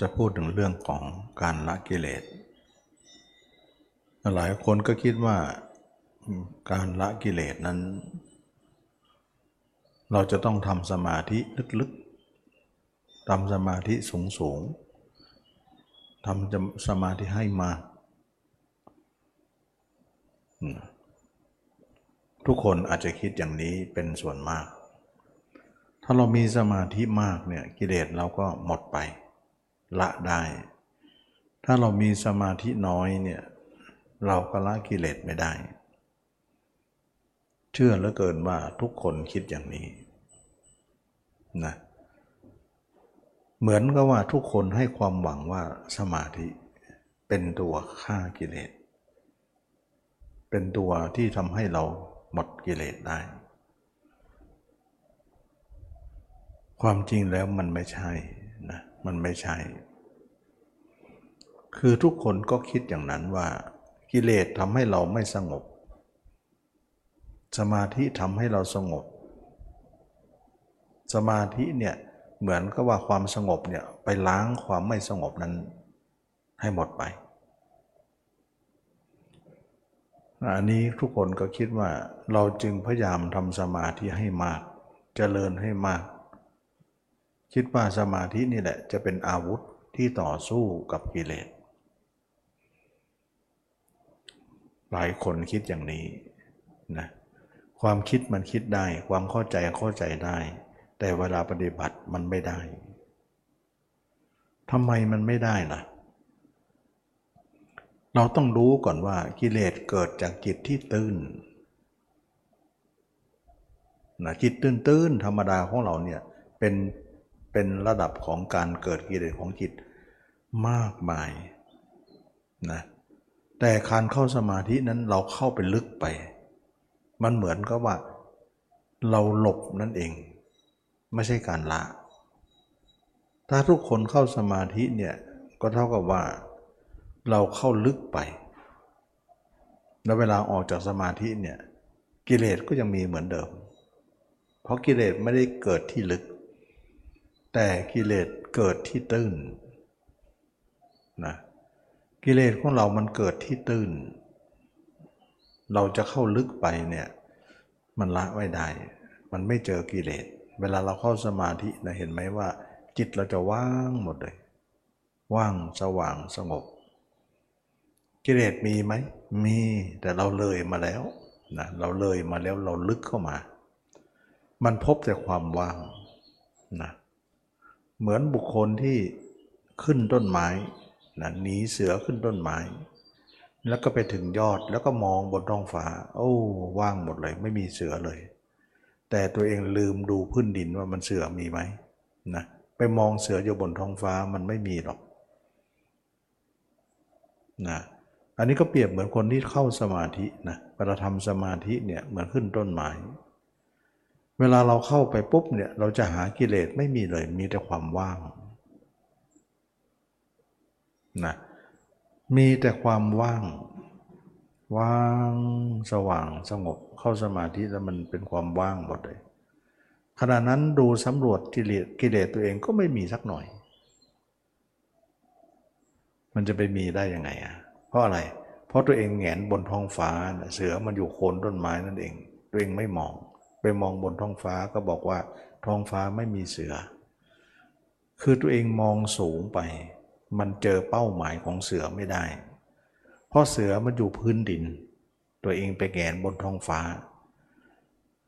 จะพูดถึงเรื่องของการละกิเลส หลายคนก็คิดว่าการละกิเลสนั้น เราจะต้องทำสมาธิลึกๆทำสมาธิสูงๆทำสมาธิให้มากทุกคนอาจจะคิดอย่างนี้เป็นส่วนมาก ถ้าเรามีสมาธิมากเนี่ยกิเลสเราก็หมดไป ละได้ ถ้าเรามีสมาธิน้อยเนี่ยเราก็ละกิเลสไม่ได้ เชื่อเหลือเกินว่าทุกคนคิดอย่างนี้นะเหมือนกับว่าทุกคนให้ความหวังว่าสมาธิเป็นตัวฆ่ากิเลส เป็นตัวที่ทำให้เราหมดกิเลสได้ ความจริงแล้วมันไม่ใช่นะ มันไม่ใช่ คือทุกคนก็คิดอย่างนั้นว่า กิเลสทำให้เราไม่สงบ สมาธิทำให้เราสงบ สมาธิเนี่ยเหมือนกับว่าความสงบเนี่ยไปล้างความไม่สงบนั้นให้หมดไป อันนี้ทุกคนก็คิดว่าเราจึงพยายามทำสมาธิให้มากจเจริญให้มาก คิดว่าสมาธินี่แหละจะเป็นอาวุธที่ต่อสู้กับกิเลส หลายคนคิดอย่างนี้นะความคิดมันคิดได้ ความเข้าใจเข้าใจได้ แต่เวลาปฏิบัติมันไม่ได้ทำไมมันไม่ได้ล่ะ เราต้องรู้ก่อนว่ากิเลสเกิดจากจิตที่ตื้นนะจิตตื้นๆธรรมดาของเราเนี่ยเป็นเป็นระดับของการเกิดกิเลสของจิตมากมายนะ แต่การเข้าสมาธินั้นเราเข้าไปลึกไป มันเหมือนกับว่า เราหลบนั่นเอง ไม่ใช่การละ ถ้าทุกคนเข้าสมาธิเนี่ยก็เท่ากับว่า เราเข้าลึกไป แล้วเวลาออกจากสมาธิเนี่ยกิเลสก็ยังมีเหมือนเดิม เพราะกิเลสไม่ได้เกิดที่ลึก แต่กิเลสเกิดที่ตื้นนะ กิเลสของเรามันเกิดที่ตื้น เราจะเข้าลึกไปเนี่ย มันละไม่ได้ มันไม่เจอกิเลส เวลาเราเข้าสมาธินะเห็นไหมว่า จิตเราจะว่างหมดเลย ว่างสว่างสงบ กิเลสมีไหม มี แต่เราเลยมาแล้วนะเราเลยมาแล้วเราลึกเข้ามา มันพบแต่ความว่างนะเหมือนบุคคลที่ขึ้นต้นไม้ นะหนีเสือขึ้นต้นไม้ แล้วก็ไปถึงยอดแล้วก็มองบนท้องฟ้า โอ้ว่างหมดเลย ไม่มีเสือเลย แต่ตัวเองลืมดูพื้นดินว่ามันเสือมีไหมนะไปมองเสืออยู่บนท้องฟ้ามันไม่มีหรอกนะอันนี้ก็เปรียบเหมือนคนที่เข้าสมาธินะเวลาทำสมาธิเนี่ยเหมือนขึ้นต้นไม้เวลาเราเข้าไปปุ๊บเนี่ยเราจะหากิเลสไม่มีเลยมีแต่ความว่าง นะมีแต่ความว่าง ว่างสว่างสงบเข้าสมาธิแล้วมันเป็นความว่างหมดเลยขณะนั้นดูสำรวจกิเลสกิเลสตัวเองก็ไม่มีสักหน่อย มันจะไปมีได้ยังไงอะเพราะอะไร เพราะตัวเองแงนบนท้องฟ้าเสือมันอยู่โคนต้นไม้นั่นเอง ตัวเองไม่มอง ไปมองบนท้องฟ้าก็บอกว่าท้องฟ้าไม่มีเสือ คือตัวเองมองสูงไป มันเจอเป้าหมายของเสือไม่ได้ เพราะเสือมันอยู่พื้นดิน ตัวเองไปแงนบนท้องฟ้า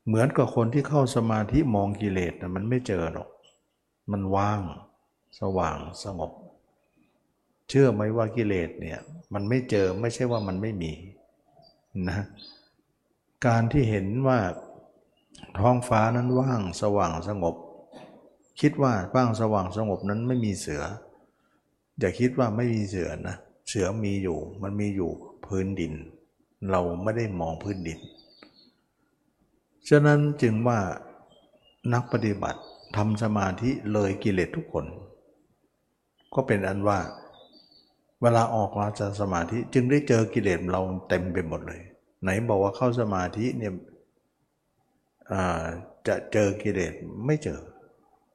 เหมือนกับคนที่เข้าสมาธิมองกิเลสนะมันไม่เจอหรอก มันว่าง สว่างสงบ เชื่อไหมว่ากิเลสเนี่ยมันไม่เจอไม่ใช่ว่ามันไม่มีนะการที่เห็นว่าท้องฟ้านั้นว่างสว่างสงบ คิดว่าว่างสว่างสงบนั้นไม่มีเสือ อย่าคิดว่าไม่มีเสือนะ เสือมีอยู่ มันมีอยู่พื้นดิน เราไม่ได้มองพื้นดิน ฉะนั้นจึงว่านักปฏิบัติทำสมาธิเลยกิเลสทุกคน ก็เป็นอันว่า เวลาออกมาจากสมาธิจึงได้เจอกิเลสเราเต็มไปหมดเลย ไหนบอกว่าเข้าสมาธิเนี่ยจะเจอกิเลสไม่เจอ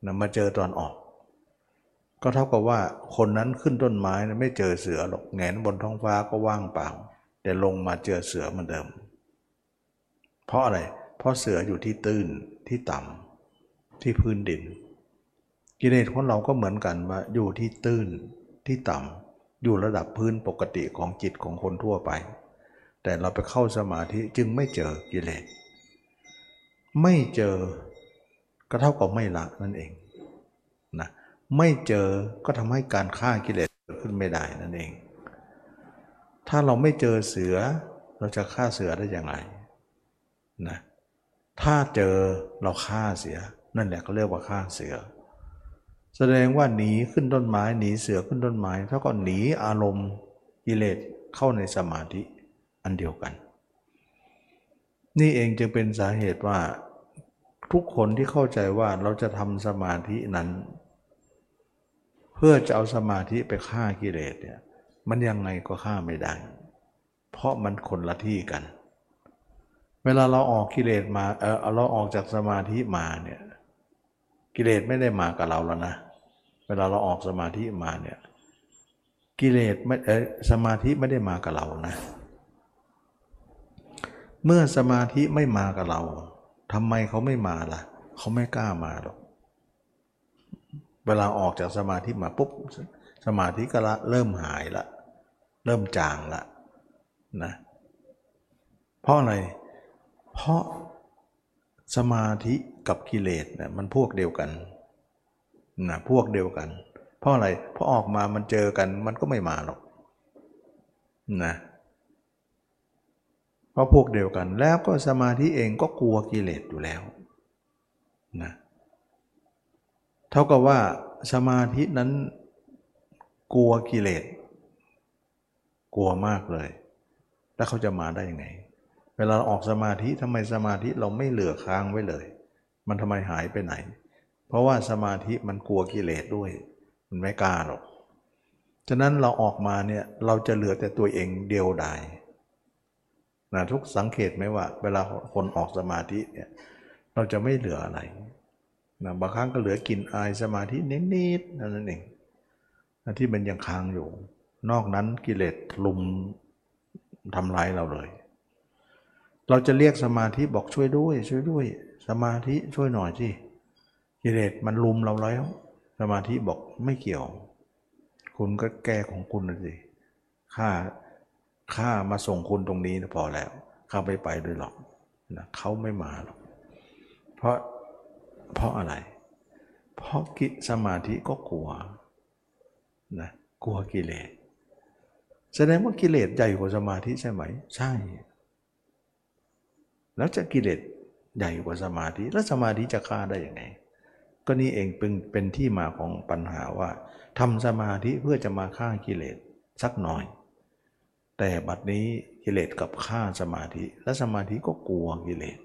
นะมาเจอตอนออก ก็เท่ากับว่าคนนั้นขึ้นต้นไม้ไม่เจอเสือหรอกแงนบนท้องฟ้าก็ว่างเปล่า แต่ลงมาเจอเสือเหมือนเดิม เพราะอะไร เพราะเสืออยู่ที่ตื้นที่ต่ำที่พื้นดิน กิเลสของเราก็เหมือนกันว่าอยู่ที่ตื้นที่ต่ำอยู่ระดับพื้นปกติของจิตของคนทั่วไป แต่เราไปเข้าสมาธิจึงไม่เจอกิเลสไม่เจอก็เท่ากับไม่ละนั่นเองนะ ไม่เจอก็ทำให้การฆ่ากิเลสเกิดขึ้นไม่ได้นั่นเอง ถ้าเราไม่เจอเสือ เราจะฆ่าเสือได้อย่างไรนะถ้าเจอเราฆ่าเสีย นั่นแหละเขาเรียกว่าฆ่าเสือ แสดงว่าหนีขึ้นต้นไม้หนีเสือขึ้นต้นไม้เท่ากับหนีอารมณ์กิเลสเข้าในสมาธิอันเดียวกัน นี่เองจึงเป็นสาเหตุว่าทุกคนที่เข้าใจว่าเราจะทำสมาธินั้น พื่อจะเอาสมาธิไปฆ่ากิเลสเนี่ย มันยังไงก็ฆ่าไม่ได้ เพราะมันคนละที่กัน เวลาเราออกกิเลสมาเออเราออกจากสมาธิมาเนี่ย กิเลสไม่ได้มากับเราแล้วนะ เวลาเราออกสมาธิมาเนี่ย กิเลสไม่เออสมาธิไม่ได้มากับเรานะ เมื่อสมาธิไม่มากับเราทำไมเขาไม่มาล่ะ เขาไม่กล้ามาหรอก เวลาออกจากสมาธิมาปุ๊บสมาธิก็ละเริ่มหายละ เริ่มจางละนะเพราะอะไร เพราะสมาธิกับกิเลสเนี่ยมันพวกเดียวกันนะพวกเดียวกัน เพราะอะไรเพราะออกมามันเจอกันมันก็ไม่มาหรอกนะเพราะพวกเดียวกันแล้วก็สมาธิเองก็กลัวกิเลสอยู่แล้วนะ เท่ากับว่าสมาธินั้นกลัวกิเลส กลัวมากเลย แล้วเขาจะมาได้ยังไง เวลาออกสมาธิทำไมสมาธิเราไม่เหลือค้างไว้เลย มันทำไมหายไปไหน เพราะว่าสมาธิมันกลัวกิเลสด้วย มันไม่กล้าหรอก ฉะนั้นเราออกมาเนี่ยเราจะเหลือแต่ตัวเองเดียวดายนะทุกสังเกตไหมว่า เวลาคนออกสมาธิเนี่ยเราจะไม่เหลืออะไร นะบางครั้งก็เหลือกลิ่นอายสมาธินิดๆนั่นเองที่มันยังค้างอยู่ นอกนั้นกิเลสลุมทำร้ายเราเลย เราจะเรียกสมาธิบอกช่วยด้วย ช่วยด้วย สมาธิช่วยหน่อยที่กิเลสมันลุมเราแล้ว สมาธิบอกไม่เกี่ยว คุณก็แก้ของคุณสิข้าข้ามาส่งคุณตรงนี้พอแล้วข้าไม่ไปด้วยหรอกนะเขาไม่มาหรอกเพราะ เพราะอะไร เพราะกิสมาธิก็กลัวนะกลัวกิเลสแสดงว่ากิเลสใหญ่กว่าสมาธิใช่ไหม ใช่ แล้วจะกิเลสใหญ่กว่าสมาธิ แล้วสมาธิจะฆ่าได้ยังไง ก็นี่เองเป็นเป็นที่มาของปัญหาว่าทำสมาธิเพื่อจะมาฆ่ากิเลสสักหน่อย แต่บัดนี้กิเลสกับฆ่าสมาธิ และสมาธิก็กลัวกิเลส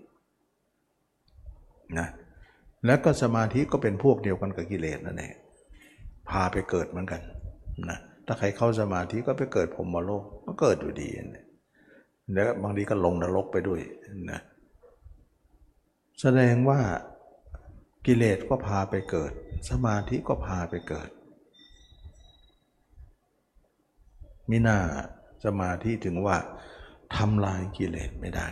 นะ แล้วก็สมาธิก็เป็นพวกเดียวกันกับกิเลสนั่นเองพาไปเกิดเหมือนกันนะถ้าใครเข้าสมาธิก็ไปเกิดพรมโลกก็เกิดอยู่ดีนะแล้วบางทีก็ลงนรกไปด้วยนะแสดงว่ากิเลสก็พาไปเกิด สมาธิก็พาไปเกิดมิน่าสมาธิถึงว่าทำลายกิเลสไม่ได้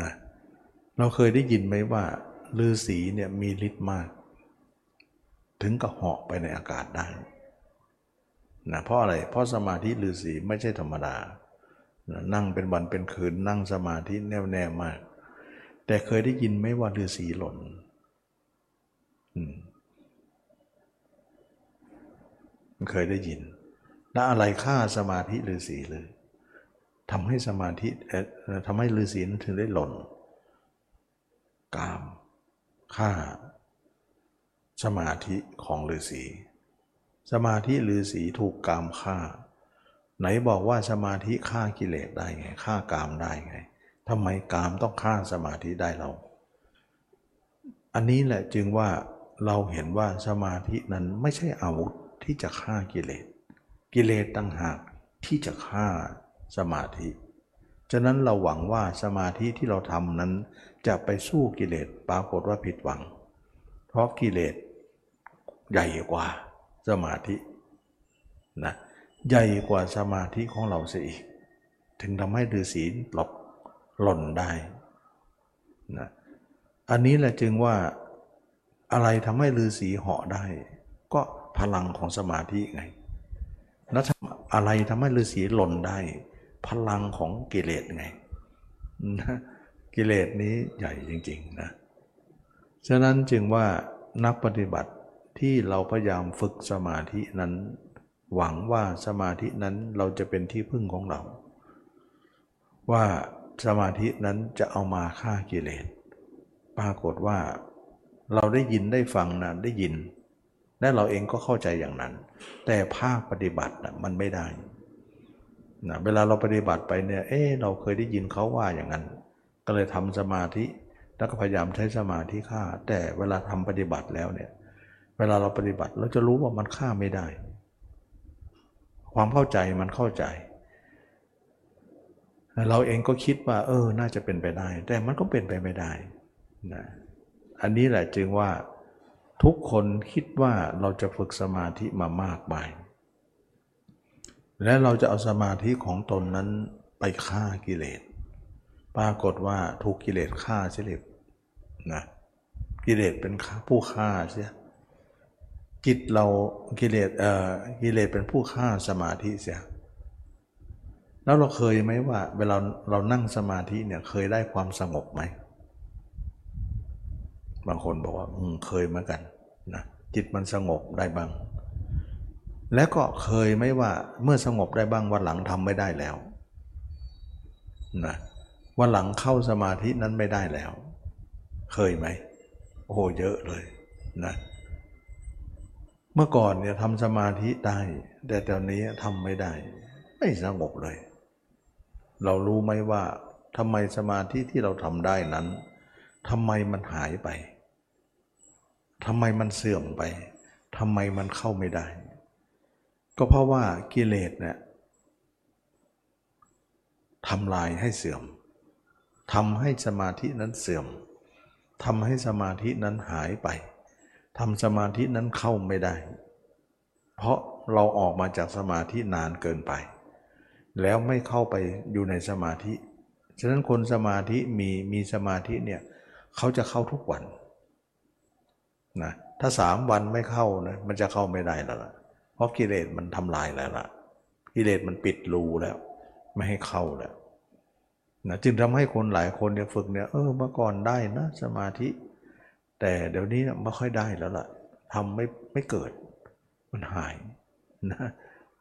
นะเเราเคยได้ยินไหมว่าฤาษีเนี่ยมีฤทธิ์มาก ถึงกับเหาะไปในอากาศได้นะเพราะอะไร เพราะสมาธิฤาษีไม่ใช่ธรรมดานะนั่งเป็นวันเป็นคืนนั่งสมาธิแน่วแน่มาก แต่เคยได้ยินไหมว่าฤาษีหล่นเคยได้ยินแล้วอะไรฆ่าสมาธิฤาษีเลยทำให้สมาธิทำให้ฤาษีนั้นถึงได้หล่น กามฆ่า สมาธิของฤาษี สมาธิฤาษีถูกกามฆ่า ไหนบอกว่าสมาธิฆ่ากิเลสได้ไงฆ่ากามได้ไงทำไมกามต้องฆ่าสมาธิได้เรา อันนี้แหละจึงว่าเราเห็นว่าสมาธินั้นไม่ใช่อาวุธที่จะฆ่ากิเลส กิเลสตั้งหากที่จะฆ่าสมาธิ ฉะนั้นเราหวังว่าสมาธิที่เราทำนั้น จะไปสู้กิเลสปรากฏว่าผิดหวัง เพราะกิเลสใหญ่กว่าสมาธินะใหญ่กว่าสมาธิของเราเสียอีก ถึงทำให้ฤาษีหลบหล่นได้นะอันนี้แหละจึงว่าอะไรทำให้ฤาษีเหาะได้ ก็พลังของสมาธิไงแล้วอะไรทำให้ฤาษีหล่นได้ พลังของกิเลสไงนะ กิเลสนี้ใหญ่จริงๆนะฉะนั้นจึงว่านักปฏิบัติที่เราพยายามฝึกสมาธินั้น หวังว่าสมาธินั้นเราจะเป็นที่พึ่งของเรา ว่าสมาธินั้นจะเอามาฆ่ากิเลส ปรากฏว่าเราได้ยินได้ฟังนะได้ยิน และเราเองก็เข้าใจอย่างนั้น แต่ภาคปฏิบัตินะมันไม่ได้นะเวลาเราปฏิบัติไปเนี่ยเอ๊เราเคยได้ยินเขาว่าอย่างนั้น ก็เลยทำสมาธิ แล้วก็พยายามใช้สมาธิฆ่า แต่เวลาทำปฏิบัติแล้วเนี่ย เวลาเราปฏิบัติเราจะรู้ว่ามันฆ่าไม่ได้ ความเข้าใจมันเข้าใจ เราเองก็คิดว่า เออ น่าจะเป็นไปได้ แต่มันก็เป็นไปไม่ได้นะอันนี้แหละจึงว่าทุกคนคิดว่าเราจะฝึกสมาธิมามากมายและเราจะเอาสมาธิของตนนั้นไปฆ่ากิเลส ปรากฏว่าถูกกิเลสฆ่าเสียเลยนะกิเลสเป็นผู้ฆ่าเสียจิตเรากิเลสเอ่อกิเลสเป็นผู้ฆ่าสมาธิเสียแล้วเราเคยไหมว่า เวลาเรานั่งสมาธิเนี่ยเคยได้ความสงบไหมบางคนบอกว่าอืมเคยเหมือนกันนะจิตมันสงบได้บ้าง และก็เคยไหมว่าเมื่อสงบได้บ้างวันหลังทำไม่ได้แล้วนะ วันหลังเข้าสมาธินั้นไม่ได้แล้ว เคยไหม โอ้โหเยอะเลยนะเมื่อก่อนเนี่ยทำสมาธิได้ แต่ตอนนี้ทำไม่ได้ ไม่สงบเลย เรารู้ไหมว่าทำไมสมาธิที่เราทำได้นั้นทำไมมันหายไปทำไมมันเสื่อมไปทำไมมันเข้าไม่ได้ ก็เพราะว่ากิเลสเนี่ยทำลายให้เสื่อม ทำให้สมาธินั้นเสื่อมทำให้สมาธินั้นหายไปทำสมาธินั้นเข้าไม่ได้ เพราะเราออกมาจากสมาธินานเกินไป แล้วไม่เข้าไปอยู่ในสมาธิ ฉะนั้นคนสมาธิมีมีสมาธิเนี่ยเขาจะเข้าทุกวันนะถ้าสามวันไม่เข้านะมันจะเข้าไม่ได้แล้วล่ะเพราะกิเลสมันทำลายแล้วล่ะกิเลสมันปิดรูแล้ว ไม่ให้เข้าแล้ว นะจึงทำให้คนหลายคนเนี่ยฝึกเนี่ยเออเมื่อก่อนได้นะสมาธิ แต่เดี๋ยวนี้เนี่ยไม่ค่อยได้แล้วล่ะทำไม่ไม่เกิด มันหายนะ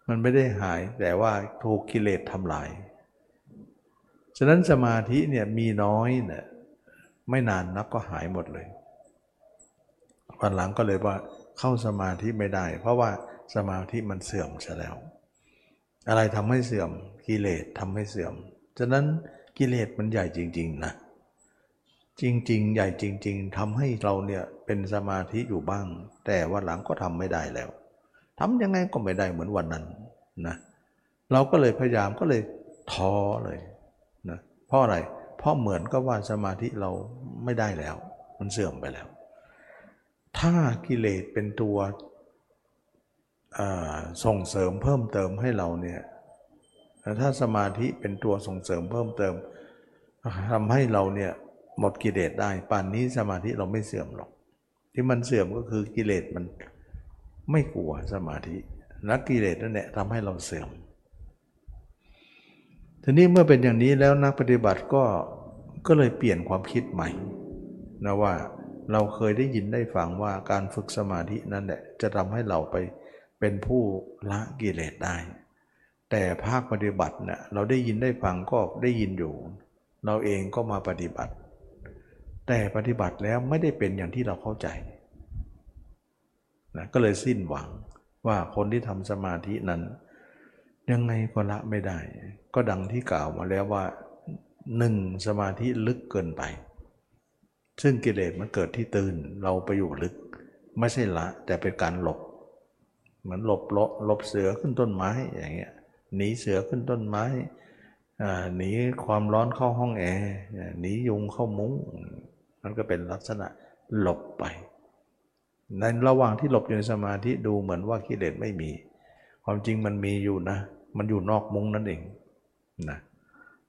มันไม่ได้หายแต่ว่าถูกกิเลสทำลาย ฉะนั้นสมาธิเนี่ยมีน้อยเนี่ยไม่นานนักก็หายหมดเลยวันหลังก็เลยว่าเข้าสมาธิไม่ได้ เพราะว่าสมาธิมันเสื่อมซะแล้ว อะไรทำให้เสื่อมกิเลสทำให้เสื่อม ฉะนั้น กิเลสมันใหญ่จริง ๆ นะ จริง ๆ ใหญ่จริง ๆทำให้เราเนี่ยเป็นสมาธิอยู่บ้าง แต่วันหลังก็ทำไม่ได้แล้วทำยังไงก็ไม่ได้เหมือนวันนั้นนะเราก็เลยพยายามก็เลยท้อเลยนะเพราะอะไร เพราะเหมือนกับว่าสมาธิเราไม่ได้แล้ว มันเสื่อมไปแล้ว ถ้ากิเลสเป็นตัวส่งเสริมเพิ่มเติมให้เราเนี่ย ถ้าสมาธิเป็นตัวส่งเสริมเพิ่มเติมทำให้เราเนี่ยหมดกิเลสได้ป่านนี้สมาธิเราไม่เสื่อมหรอก ที่มันเสื่อมก็คือกิเลสมันไม่กลัวสมาธินักกิเลสนั่นแหละทำให้เราเสื่อม ทีนี้เมื่อเป็นอย่างนี้แล้วนักปฏิบัติก็ก็เลยเปลี่ยนความคิดใหม่นะว่าเราเคยได้ยินได้ฟังว่าการฝึกสมาธินั่นแหละจะทำให้เราไปเป็นผู้ละกิเลสได้ แต่ภาคปฏิบัติเนะ่ยเราได้ยินได้ฟังก็ได้ยินอยู่ เราเองก็มาปฏิบัติ แต่ปฏิบัติแล้วไม่ได้เป็นอย่างที่เราเข้าใจนะก็เลยสิ้นหวังว่าคนที่ทำสมาธินั้น ยังไงก็ละไม่ได้ ก็ดังที่กล่าวมาแล้วว่าหนึ่งสมาธิลึกเกินไป ซึ่งกิเลสมันเกิดที่ตื่นเราไปอยู่ลึก ไม่ใช่ละแต่เป็นการหลบเหมือนหลบหลบหลบเสือขึ้นต้นไม้อย่างเงี้ย หนีเสือขึ้นต้นไม้หนีความร้อนเข้าห้องแอร์หนียุงเข้ามุ้งมันก็เป็นลักษณะหลบไป ในระหว่างที่หลบอยู่ในสมาธิดูเหมือนว่ากิเลสไม่มี ความจริงมันมีอยู่นะ มันอยู่นอกมุ้งนั่นเองนะ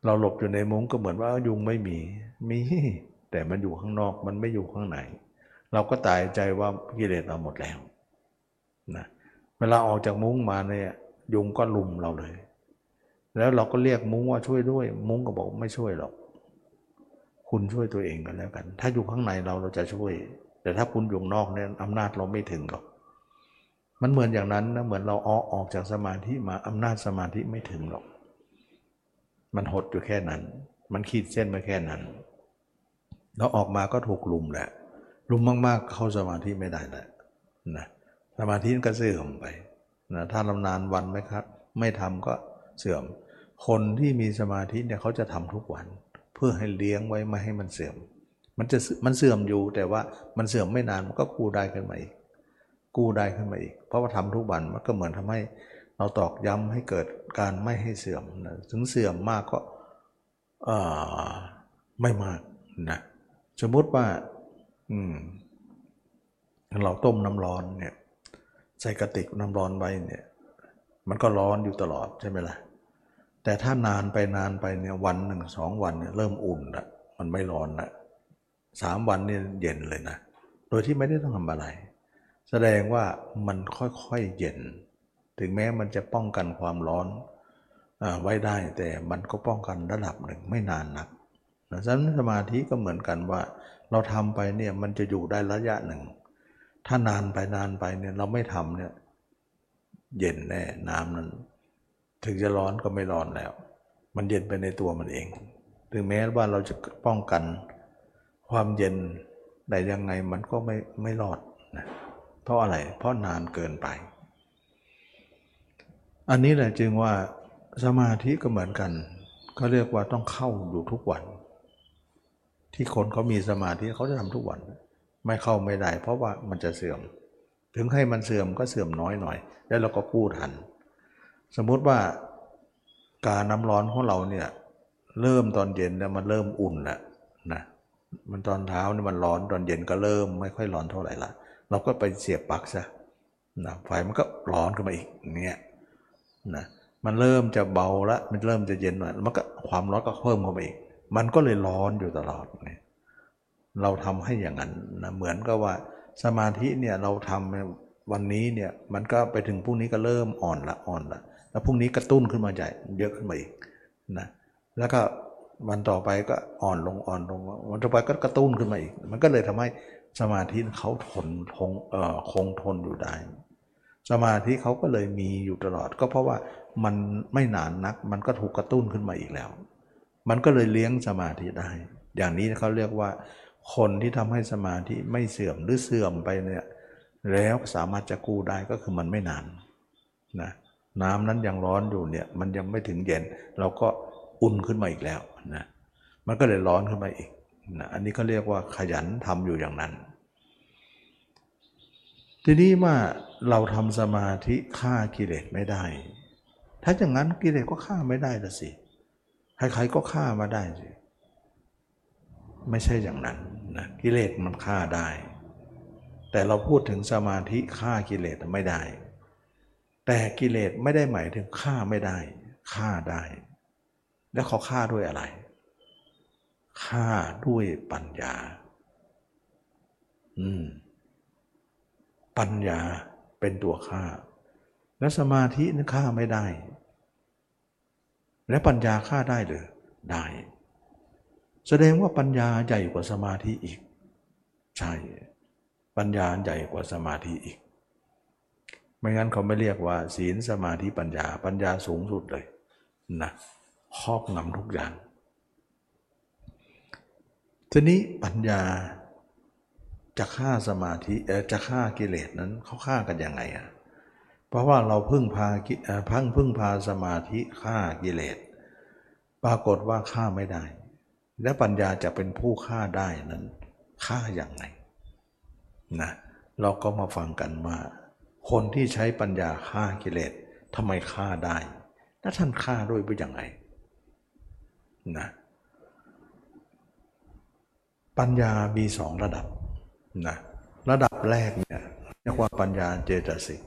เราหลบอยู่ในมุ้งก็เหมือนว่ายุงไม่มีมีแต่มันอยู่ข้างนอกมันไม่อยู่ข้างในเราก็ตายใจว่ากิเลสเราหมดแล้วนะเวลาออกจากมุ้งมาเนี่ย ยุงก็ลุมเราเลย แล้วเราก็เรียกมุ้งว่าช่วยด้วย มุ้งก็บอกไม่ช่วยหรอก คุณช่วยตัวเองกันแล้วกัน ถ้าอยู่ข้างในเราเราจะช่วย แต่ถ้าคุณอยู่นอกเนี่ยอำนาจเราไม่ถึงหรอก มันเหมือนอย่างนั้นนะเหมือนเราออกออกจากสมาธิมาอำนาจสมาธิไม่ถึงหรอก มันหดอยู่แค่นั้น มันขีดเส้นมาแค่นั้นแล้วออกมาก็ถูกลุมแหละลุมมากๆเข้าสมาธิไม่ได้แหละนะสมาธิก็เสื่อมไป นะถ้าลำนานวันไหมครับไม่ทำก็เสื่อม คนที่มีสมาธิเนี่ยเขาจะทำทุกวัน เพื่อให้เลี้ยงไว้ไม่ให้มันเสื่อม มันจะมันเสื่อมอยู่แต่ว่ามันเสื่อมไม่นานมันก็กู้ได้ขึ้นมาอีก กู้ได้ขึ้นมาอีก เพราะว่าทำทุกวันมันก็เหมือนทำให้เราตอกย้ำให้เกิดการไม่ให้เสื่อมนะถึงเสื่อมมากก็ไม่มากนะสมมุติว่าอืมเราต้มน้ำร้อนเนี่ย ใส่กระติกน้ำร้อนไว้เนี่ย มันก็ร้อนอยู่ตลอดใช่ไหมล่ะ แต่ถ้านานไปนานไปเนี่ยวันหนึ่งสองวันเนี่ยเริ่มอุ่นละมันไม่ร้อนละสามวันเนี่ยเย็นเลยนะ โดยที่ไม่ได้ต้องทำอะไร แสดงว่ามันค่อยๆเย็น ถึงแม้มันจะป้องกันความร้อนอไว้ได้แต่มันก็ป้องกันระดับหนึ่งไม่นานนักนะฉะนั้นสมาธิก็เหมือนกันว่า เราทำไปเนี่ยมันจะอยู่ได้ระยะหนึ่ง ถ้านานไปนานไปเนี่ยเราไม่ทำเนี่ย เย็นแน่น้ำนั้น ถึงจะร้อนก็ไม่ร้อนแล้ว มันเย็นไปในตัวมันเอง ถึงแม้ว่าเราจะป้องกันความเย็นได้ยังไงมันก็ไม่ไม่รอดนะเพราะอะไร เพราะนานเกินไป อันนี้แหละจึงว่าสมาธิก็เหมือนกันเขาเรียกว่าต้องเข้าอยู่ทุกวัน ที่คนเขามีสมาธิเขาจะทำทุกวัน ไม่เข้าไม่ได้ เพราะว่ามันจะเสื่อม ถึงให้มันเสื่อมก็เสื่อมน้อยหน่อย แล้วเราก็กู้ทัน สมมุติว่าการน้ำร้อนของเราเนี่ยเริ่มตอนเย็นเนี่ยมันเริ่มอุ่นแล้วนะมันตอนเช้าเนี่ยมันร้อนตอนเย็นก็เริ่มไม่ค่อยร้อนเท่าไหร่ละเราก็ไปเสียบปลั๊กซะนะไฟมันก็ร้อนขึ้นมาอีกเนี่ยนะมันเริ่มจะเบาล้วมันเริ่มจะเย็นหน่อยมันก็ความร้อนก็เพิ่มเข้าไปอีก มันก็เลยร้อนอยู่ตลอดเนี่ย เราทำให้อย่างนั้นนะเหมือนกับว่าสมาธิเนี่ยเราทำวันนี้เนี่ยมันก็ไปถึงพรุ่งนี้ก็เริ่มอ่อนละอ่อนละแล้วพรุ่งนี้กระตุ้นขึ้นมาใหญ่เยอะขึ้นมาอีกนะแล้วก็วันต่อไปก็อ่อนลงอ่อนลงวันต่อไปก็กระตุ้นขึ้นมาอีก มันก็เลยทำให้สมาธิเขาทนคงเอ่อคงทนอยู่ได้ สมาธิเขาก็เลยมีอยู่ตลอด ก็เพราะว่ามันไม่นานนัก มันก็ถูกกระตุ้นขึ้นมาอีกแล้ว มันก็เลยเลี้ยงสมาธิได้ อย่างนี้เขาเรียกว่า คนที่ทำให้สมาธิไม่เสื่อมหรือเสื่อมไปเนี่ยแล้วสามารถจะกู้ได้ก็คือมันไม่นานนะน้ำนั้นยังร้อนอยู่เนี่ยมันยังไม่ถึงเย็น เราก็อุ่นขึ้นมาอีกแล้วนะมันก็เลยร้อนขึ้นมาอีกนะอันนี้ก็เรียกว่าขยันทำอยู่อย่างนั้น ทีนี้ว่าเราทำสมาธิฆ่ากิเลสไม่ได้ ถ้าอย่างนั้นกิเลสก็ฆ่าไม่ได้ละสิใครๆก็ฆ่ามาได้สิ ไม่ใช่อย่างนั้นนะกิเลสมันฆ่าได้ แต่เราพูดถึงสมาธิฆ่ากิเลสไม่ได้ แต่กิเลสไม่ได้หมายถึงฆ่าไม่ได้ฆ่าได้ แล้วเขาฆ่าด้วยอะไรฆ่าด้วยปัญญา อืม ปัญญาเป็นตัวฆ่า และสมาธินั้นฆ่าไม่ได้ และปัญญาฆ่าได้หรือได้ แสดงว่าปัญญาใหญ่กว่าสมาธิอีก ใช่ ปัญญาใหญ่กว่าสมาธิอีก ไม่งั้นเขาไม่เรียกว่า ศีลสมาธิปัญญา ปัญญาสูงสุดเลยนะครอบงำทุกอย่าง ทีนี้ปัญญาจะฆ่าสมาธิเออจะฆ่ากิเลสนั้นเขาฆ่ากันยังไงอะเพราะว่าเราพึ่งพาพังพึ่งพาสมาธิฆ่ากิเลส ปรากฏว่าฆ่าไม่ได้ และปัญญาจะเป็นผู้ฆ่าได้นั้นฆ่าอย่างไรนะเราก็มาฟังกันว่า คนที่ใช้ปัญญาฆ่ากิเลสทำไมฆ่าได้ และท่านฆ่าด้วยเป็นอย่างไรนะปัญญามีสองระดับนะระดับแรกเนี่ยเรียกว่าปัญญาเจตสิก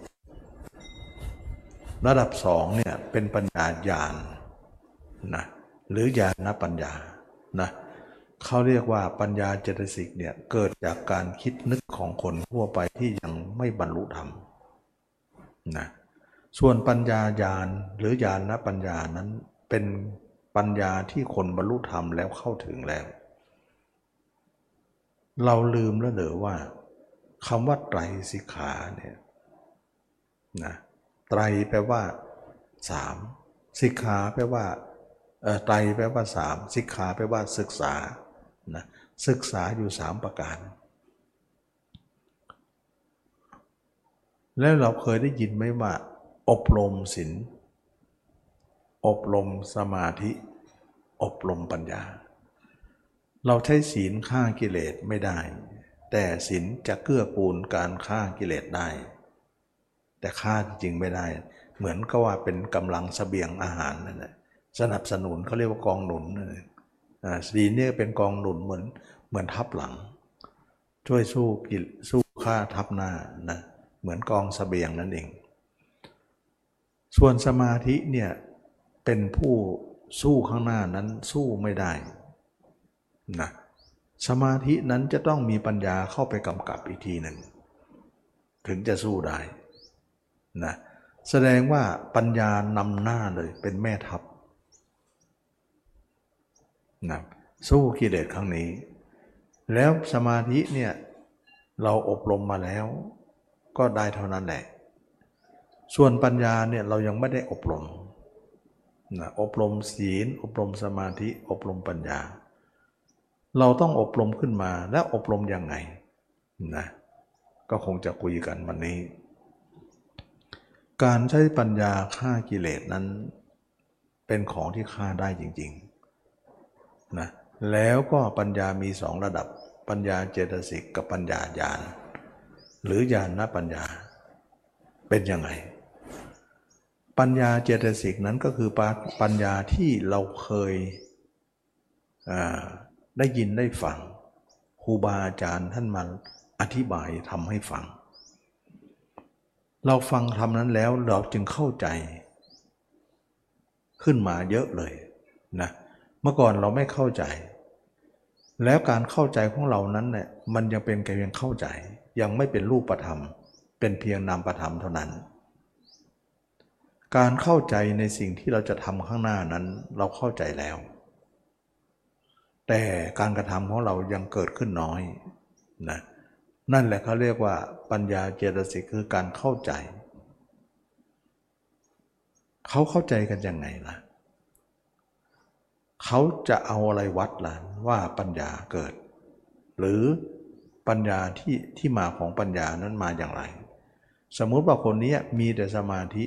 ระดับสองเนี่ยเป็นปัญญาญาณนะหรือญาณปัญญา นะเขาเรียกว่าปัญญาเจตสิกเนี่ยเกิดจากการคิดนึกของคนทั่วไปที่ยังไม่บรรลุธรรมนะส่วนปัญญาญาณหรือญาณปัญญานั้นเป็นปัญญาที่คนบรรลุธรรมแล้วเข้าถึงแล้ว เราลืมแล้วเหรือว่าคำว่าไตรสิกขาเนี่ยนะไตรแปลว่าสามสิกขาแปลว่า ไตรแปลว่าสามสิกขาแปลว่าศึกษานะศึกษาอยู่สามประการ แล้วเราเคยได้ยินไหมว่า อบรมศีลอบรมสมาธิ อบรมปัญญา เราใช้ศีลฆ่ากิเลสไม่ได้ แต่ศีลจะเกื้อกูลการฆ่ากิเลสได้ แต่ฆ่าจริงไม่ได้ เหมือนก็ว่าเป็นกำลังสเสบียงอาหารนั่นแหละ สนับสนุนเขาเรียกว่ากองหนุนศีลเนี่ยเป็นกองหนุนเหมือนเหมือนทับหลัง ช่วยสู้กิสู้ฆ่าทับหน้านะเหมือนกองสเสบียงนั่นเอง ส่วนสมาธิเนี่ยเป็นผู้สู้ข้างหน้านั้นสู้ไม่ได้นะสมาธินั้นจะต้องมีปัญญาเข้าไปกำกับอีกทีหนึ่งถึงจะสู้ได้นะแสดงว่าปัญญานำหน้าเลยเป็นแม่ทัพ นะสู้กิเลสครั้งนี้ แล้วสมาธิเนี่ยเราอบรมมาแล้ว ก็ได้เท่านั้นแหละ ส่วนปัญญาเนี่ยเรายังไม่ได้อบรมนะอบรมศีล อบรมสมาธิ อบรมปัญญา เราต้องอบรมขึ้นมาและอบรมยังไงนะก็คงจะคุยกันวันนี้ การใช้ปัญญาฆ่ากิเลสนั้น เป็นของที่ฆ่าได้จริง ๆ นะแล้วก็ปัญญามีสองระดับ ปัญญาเจตสิกกับปัญญาญาณ หรือญาณนปัญญา เป็นยังไง ปัญญาเจตสิกนั้นก็คือปัญญาที่เราเคยได้ยินได้ฟังครูบาอาจารย์ท่านมาอธิบายทำให้ฟัง เราฟังทำนั้นแล้วเราจึงเข้าใจ ขึ้นมาเยอะเลยนะเมื่อก่อนเราไม่เข้าใจ แล้วการเข้าใจของเรานั้นเนี่ยมันยังเป็นแค่เพียงเข้าใจ ยังไม่เป็นรูปธรรม เป็นเพียงนามธรรมเท่านั้น การเข้าใจในสิ่งที่เราจะทำข้างหน้านั้นเราเข้าใจแล้ว แต่การกระทำของเรายังเกิดขึ้นน้อยนะนั่นแหละเขาเรียกว่าปัญญาเจตสิกคือการเข้าใจ เขาเข้าใจกันยังไงล่ะ เขาจะเอาอะไรวัดล่ะว่าปัญญาเกิด หรือปัญญาที่ที่มาของปัญญานั้นมาอย่างไร สมมุติว่าคนนี้มีแต่สมาธิ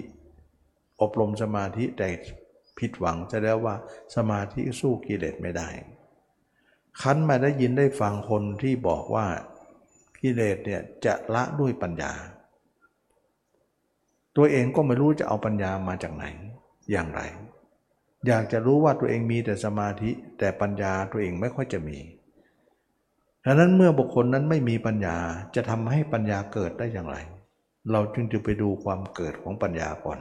อบรมสมาธิแต่ผิดหวังจะแล้วว่าสมาธิสู้กิเลสไม่ได้ คันมาได้ยินได้ฟังคนที่บอกว่ากิเลสเนี่ยจะละด้วยปัญญา ตัวเองก็ไม่รู้จะเอาปัญญามาจากไหนอย่างไร อยากจะรู้ว่าตัวเองมีแต่สมาธิแต่ปัญญาตัวเองไม่ค่อยจะมีดังนั้นเมื่อบุคคลนั้นไม่มีปัญญาจะทำให้ปัญญาเกิดได้อย่างไร เราจึงจะไปดูความเกิดของปัญญาก่อน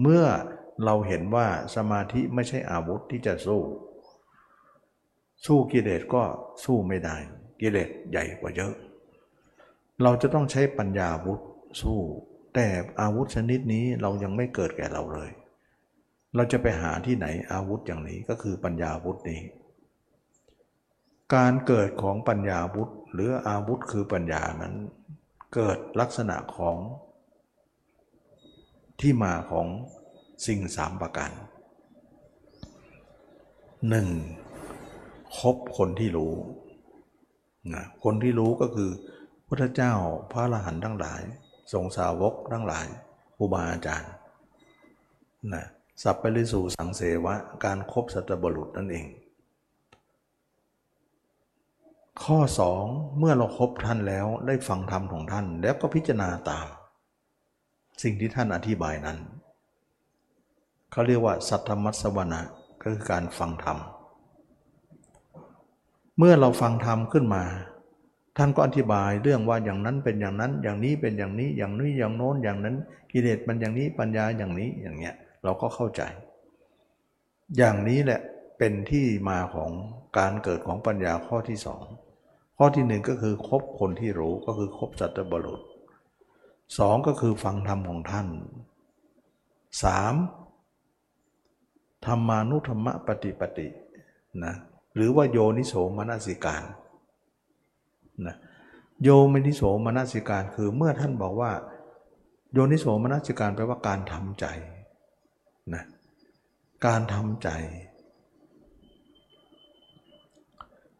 เมื่อเราเห็นว่าสมาธิไม่ใช่อาวุธที่จะสู้ สู้กิเลสก็สู้ไม่ได้ กิเลสใหญ่กว่าเยอะ เราจะต้องใช้ปัญญาวุธสู้ แต่อาวุธชนิดนี้เรายังไม่เกิดแก่เราเลย เราจะไปหาที่ไหนอาวุธอย่างนี้ก็คือปัญญาวุธนี้ การเกิดของปัญญาวุธหรืออาวุธคือปัญญานั้นเกิดลักษณะของที่มาของสิ่งสามประการหนึ่งคบคนที่รู้นะคนที่รู้ก็คือพระเจ้าพระอรหันต์ทั้งหลายทรงสาวกทั้งหลายอุบาอาจารย์นะ สัพพลิสูสังเสวะ การครบสัตบุรุษนั่นเอง ข้อสองเมื่อเราครบท่านแล้วได้ฟังธรรมของท่าน แล้วก็พิจารณาตาม สิ่งที่ท่านอธิบายนั้น เขาเรียกว่า สัทธมัสวนะก็คือการฟังธรรม เมื่อเราฟังธรรมขึ้นมา ท่านก็อธิบายเรื่องว่าอย่างนั้นเป็นอย่างนั้น อย่างนี้เป็นอย่างนี้ อย่างนี้อย่างโน้นอย่างนั้น กิเลสมันอย่างนี้ปัญญาอย่างนี้อย่างเงี้ย เราก็เข้าใจ อย่างนี้แหละเป็นที่มาของการเกิดของปัญญาข้อที่สองข้อที่หนึ่งก็คือคบคนที่รู้ก็คือคบสัตบุรุษสองก็คือฟังธรรมของท่านสามธรรมานุธรรมปฏิปตินะหรือว่าโยนิโสมนสิการนะโยมนิโสมนสิการคือเมื่อท่านบอกว่า โยนิโสมนสิการแปลว่าการทำใจ นะการทำใจ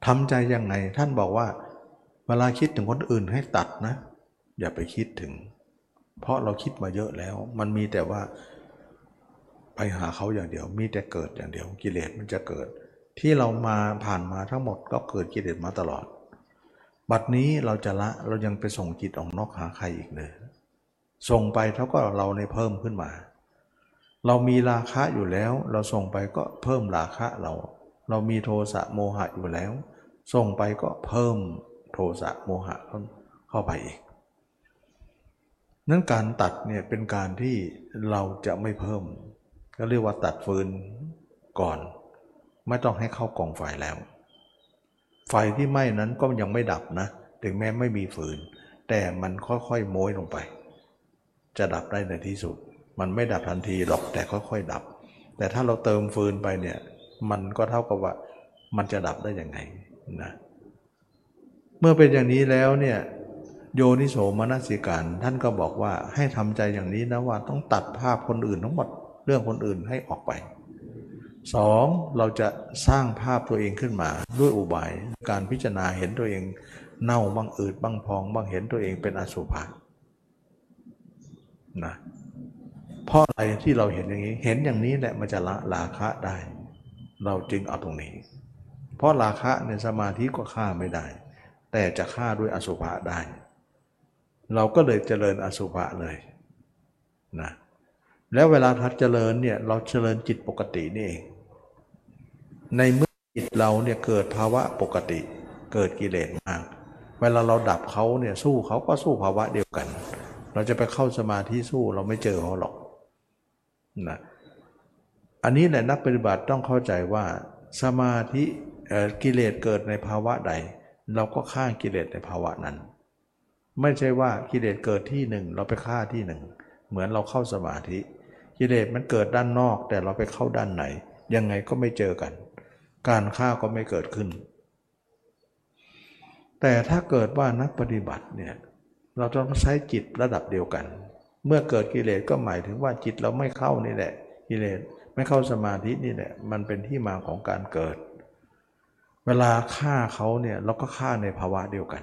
ทำใจยังไง ท่านบอกว่า เวลาคิดถึงคนอื่นให้ตัดนะ อย่าไปคิดถึง เพราะเราคิดมาเยอะแล้ว มันมีแต่ว่า ไปหาเขาอย่างเดียว มีแต่เกิดอย่างเดียว กิเลสมันจะเกิด ที่เรามาผ่านมาทั้งหมดก็เกิดกิเลสมาตลอด บัดนี้เราจะละเรายังไปส่งจิตออกนอกหาใครอีกเลยส่งไปเท่าก็เราในเพิ่มขึ้นมา เรามีราคะอยู่แล้ว เราส่งไปก็เพิ่มราคะเรา เรามีโทสะโมหะอยู่แล้ว ส่งไปก็เพิ่มโทสะโมหะเข้าไปอีกนั้นการตัดเนี่ยเป็นการที่เราจะไม่เพิ่ม ก็เรียกว่าตัดฟืนก่อน ไม่ต้องให้เข้ากองไฟแล้ว ไฟที่ไหม้นั้นก็ยังไม่ดับนะ ถึงแม้ไม่มีฟืน แต่มันค่อยๆโม้ยลงไป จะดับได้ในที่สุด มันไม่ดับทันทีหรอกแต่ค่อยๆดับ แต่ถ้าเราเติมฟืนไปเนี่ย มันก็เท่ากับว่ามันจะดับได้ยังไงนะเมื่อเป็นอย่างนี้แล้วเนี่ยโยนิโสมนสิการท่านก็บอกว่าให้ทำใจอย่างนี้นะว่าต้องตัดภาพคนอื่นทั้งหมดเรื่องคนอื่นให้ออกไปสองเราจะสร้างภาพตัวเองขึ้นมา ด้วยอุบายการพิจารณาเห็นตัวเอง เน่าบ้างอืดบ้างพองบ้างเห็นตัวเองเป็นอสุภะนะ เพราะอะไรที่เราเห็นอย่างนี้ เห็นอย่างนี้แหละมันจะละราคะได้ เราจึงเอาตรงนี้ เพราะราคะในสมาธิก็ฆ่าไม่ได้ แต่จะฆ่าด้วยอสุภะได้ เราก็เลยเจริญอสุภะเลยนะแล้วเวลาทัดเจริญเนี่ยเราเจริญจิตปกตินี่เอง ในเมื่อจิตเราเนี่ยเกิดภาวะปกติ เกิดกิเลสมาก เวลาเราดับเขาเนี่ยสู้เขาก็สู้ภาวะเดียวกัน เราจะไปเข้าสมาธิสู้เราไม่เจอเขาหรอก นะอันนี้แหละนักปฏิบัติต้องเข้าใจว่าสมาธิกิเลสเกิดในภาวะใด เราก็ฆ่ากิเลสในภาวะนั้น ไม่ใช่ว่ากิเลสเกิดที่หนึ่งเราไปฆ่าที่หนึ่งเหมือนเราเข้าสมาธิ กิเลสมันเกิดด้านนอกแต่เราไปเข้าด้านไหน ยังไงก็ไม่เจอกัน การฆ่าก็ไม่เกิดขึ้น แต่ถ้าเกิดว่านักปฏิบัติเนี่ยเราต้องใช้จิตระดับเดียวกัน เมื่อเกิดกิเลสก็หมายถึงว่าจิตเราไม่เข้านี่แหละ กิเลสไม่เข้าสมาธินี่แหละ มันเป็นที่มาของการเกิด เวลาฆ่าเขาเนี่ยเราก็ฆ่าในภาวะเดียวกัน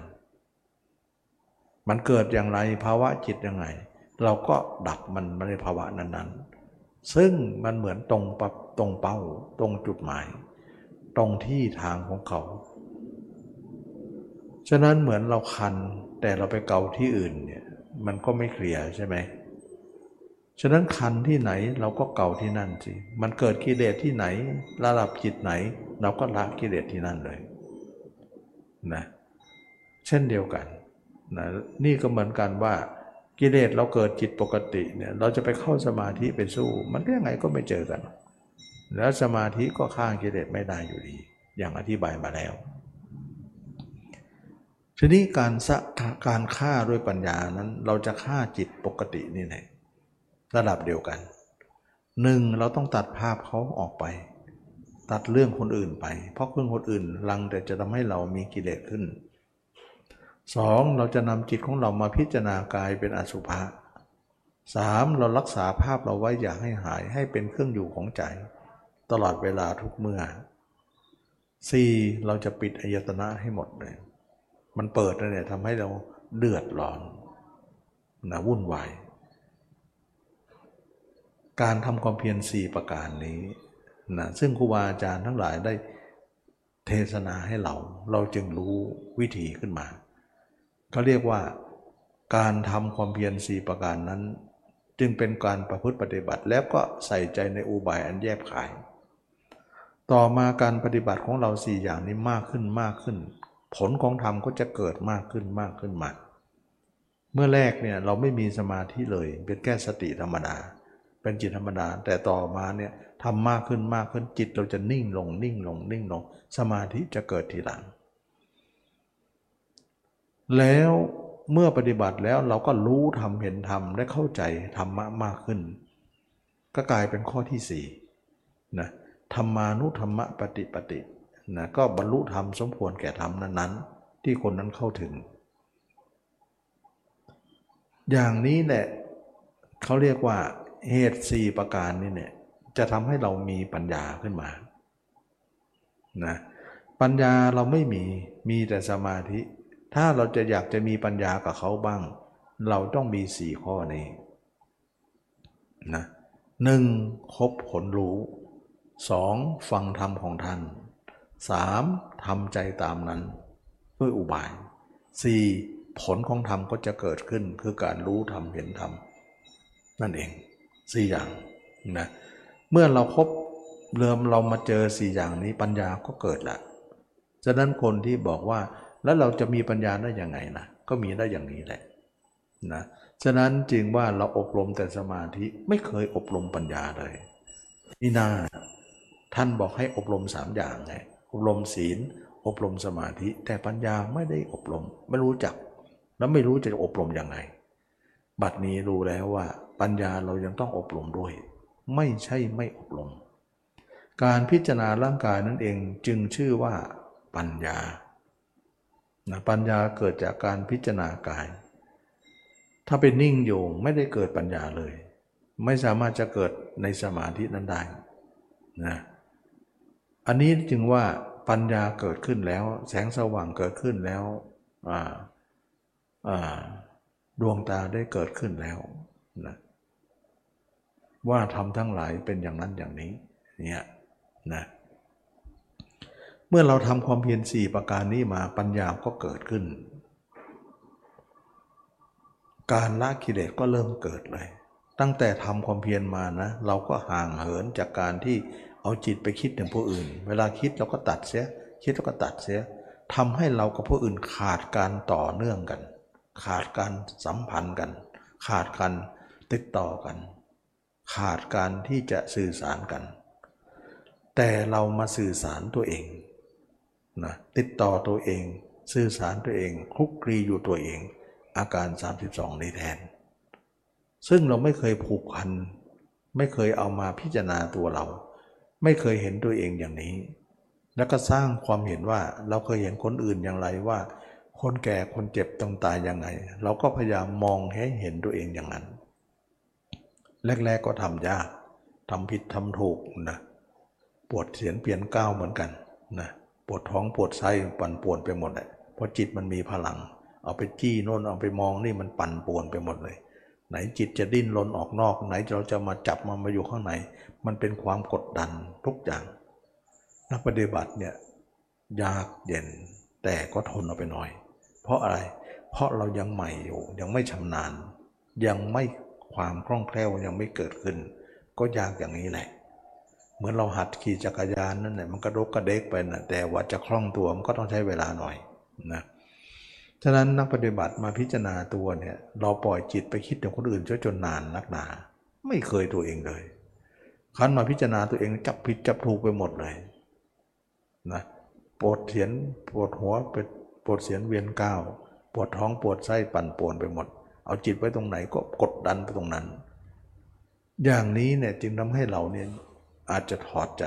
มันเกิดอย่างไรภาวะจิตยังไง เราก็ดับมันในภาวะนั้นๆ ซึ่งมันเหมือนตรงปตรงเป้าตรงจุดหมาย ตรงที่ทางของเขา ฉะนั้นเหมือนเราคันแต่เราไปเกาที่อื่นเนี่ย มันก็ไม่เคลียร์ใช่ไหมฉะนั้นคันที่ไหนเราก็เก่าที่นั่นสิ มันเกิดกิเลสที่ไหน ระดับจิตไหน เราก็ละกิเลสที่นั่นเลยนะเช่นเดียวกันนะนี่ก็เหมือนกันว่ากิเลสเราเกิดจิตปกติเนี่ยเราจะไปเข้าสมาธิไปสู้ มันยังไงก็ไม่เจอกัน แล้วสมาธิก็ฆ่างกิเลสไม่ได้อยู่ดี อย่างอธิบายมาแล้ว ทีนี้การสะการฆ่าด้วยปัญญานั้น เราจะฆ่าจิตปกตินี่แหละระดับเดียวกันหนึ่งเราต้องตัดภาพเขาออกไป ตัดเรื่องคนอื่นไป เพราะเรื่องคนอื่นลังแต่จะทำให้เรามีกิเลสขึ้นสองเราจะนำจิตของเรามาพิจารณากายเป็นอสุภะสามเรารักษาภาพเราไว้อย่าให้หายให้เป็นเครื่องอยู่ของใจ ตลอดเวลาทุกเมื่อสี่เราจะปิดอายตนะให้หมดเลย มันเปิดเนี่ยทำให้เราเดือดร้อนนะวุ่นวายการทำความเพียรสี่ประการนี้นะซึ่งครูบาอาจารย์ทั้งหลายได้เทศนาให้เรา เราจึงรู้วิธีขึ้นมาเขาเรียกว่าการทำความเพียรสี่ประการนั้น จึงเป็นการประพฤติปฏิบัติแล้วก็ใส่ใจในอุบายอันแยบขาย ต่อมาการปฏิบัติของเราสี่อย่างนี้มากขึ้นมากขึ้น ผลของธรรมก็จะเกิดมากขึ้นมากขึ้นมา เมื่อแรกเนี่ยเราไม่มีสมาธิเลย เป็นแค่สติธรรมดา เป็นจิตธรรมดา แต่ต่อมาเนี่ยทำมากขึ้นมากขึ้นจิตเราจะนิ่งลงนิ่งลงนิ่งลง สมาธิจะเกิดทีหลัง แล้วเมื่อปฏิบัติแล้วเราก็รู้ทำเห็นทำได้เข้าใจธรรมะมากขึ้น ก็กลายเป็นข้อที่สี่นะธรรมานุธรรมะปฏิปฏิ นะก็บรรลุธรรมสมควรแก่ธรรมนั้นๆ ที่คนนั้นเข้าถึง อย่างนี้แหละเขาเรียกว่าเหตุสี่ประการนี่เนี่ยจะทำให้เรามีปัญญาขึ้นมานะปัญญาเราไม่มีมีแต่สมาธิ ถ้าเราจะอยากจะมีปัญญากับเขาบ้าง เราต้องมีสี่ข้อนี้นะหนึ่งคบผลรู้สองฟังธรรมของท่าน สามทำใจตามนั้นด้วยอุบายสี่ผลของธรรมก็จะเกิดขึ้นคือการรู้ธรรมเห็นธรรมนั่นเองสี่อย่างนะเมื่อเราครบเริ่มเรามาเจอสี่อย่างนี้ปัญญาก็เกิดละฉะนั้นคนที่บอกว่าแล้วเราจะมีปัญญาได้ยังไงนะก็มีได้อย่างนี้แหละนะฉะนั้นจึงว่าเราอบรมแต่สมาธิไม่เคยอบรมปัญญาเลยนี่นาท่านบอกให้อบรมสามอย่างไง อบรมศีล อบรมสมาธิ แต่ปัญญาไม่ได้อบรม ไม่รู้จัก แล้วไม่รู้จะอบรมยังไง บัดนี้รู้แล้วว่า ปัญญาเรายังต้องอบรมด้วย ไม่ใช่ไม่อบรม การพิจารณาร่างกายนั่นเองจึงชื่อว่า ปัญญานะปัญญาเกิดจากการพิจารณากาย ถ้าเป็นนิ่งอยู่ไม่ได้เกิดปัญญาเลย ไม่สามารถจะเกิดในสมาธินั้นได้นะ อันนี้จึงว่าปัญญาเกิดขึ้นแล้ว แสงสว่างเกิดขึ้นแล้วดวงตาได้เกิดขึ้นแล้วนะว่าทำทั้งหลายเป็นอย่างนั้นอย่างนี้เนี่ยนะเมื่อเราทำความเพียรสี่ประการนี้มาปัญญาก็เกิดขึ้น การละกิเลสก็เริ่มเกิดเลย ตั้งแต่ทำความเพียรมานะ เราก็ห่างเหินจากการที่ เอาจิตไปคิดถึงผู้อื่น เวลาคิดเราก็ตัดเสีย คิดเราก็ตัดเสียทำให้เรากับผู้อื่นขาดการต่อเนื่องกัน ขาดการสัมพันธ์กัน ขาดการติดต่อกัน ขาดการที่จะสื่อสารกัน แต่เรามาสื่อสารตัวเองนะติดต่อตัวเอง สื่อสารตัวเองคุกคลีอยู่ตัวเอง อาการ 32 นี้แทน ซึ่งเราไม่เคยผูกพัน ไม่เคยเอามาพิจารณาตัวเรา ไม่เคยเห็นตัวเองอย่างนี้ แล้วก็สร้างความเห็นว่าเราเคยเห็นคนอื่นอย่างไรว่า คนแก่คนเจ็บต้องตายยังไง เราก็พยายามมองให้เห็นตัวเองอย่างนั้น แรก ๆก็ทำยากทำผิดทำถูกนะปวดเสียนเปลี่ยนก้าวเหมือนกันนะปวดท้องปวดไส้ปั่นป่วนไปหมดเลยเพราะจิตมันมีพลัง เอาไปจี้โน่นเอาไปมองนี่มันปั่นป่วนไปหมดเลย ไหนจิตจะดิ้นรนออกนอก ไหนเราจะมาจับมันมาอยู่ข้างใน มันเป็นความกดดันทุกอย่าง นักปฏิบัติเนี่ยยากเย็นแต่ก็ทนเอาไปหน่อย เพราะอะไร เพราะเรายังใหม่อยู่ยังไม่ชำนาญ ยังไม่ความคล่องแคล่วยังไม่เกิดขึ้น ก็ยากอย่างนี้แหละ เหมือนเราหัดขี่จักรยานนั่นแหละมันกระดกกระเดกไปนะแต่ว่าจะคล่องตัวมันก็ต้องใช้เวลาหน่อยนะฉะนั้นนักปฏิบัติมาพิจารณาตัวเนี่ยเราปล่อยจิตไปคิดถึงคนอื่นจนจนนานนักหนา ไม่เคยตัวเองเลย คันมาพิจารณาตัวเองจับผิดจับถูกไปหมดเลยนะปวดเสียนปวดหัวเป็นปวดเสียนเวียนก้าวปวดท้องปวดไส้ปั่นป่วนไปหมด เอาจิตไว้ตรงไหนก็กดดันไปตรงนั้น อย่างนี้เนี่ยจึงทำให้เราเนี่ยอาจจะถอดใจ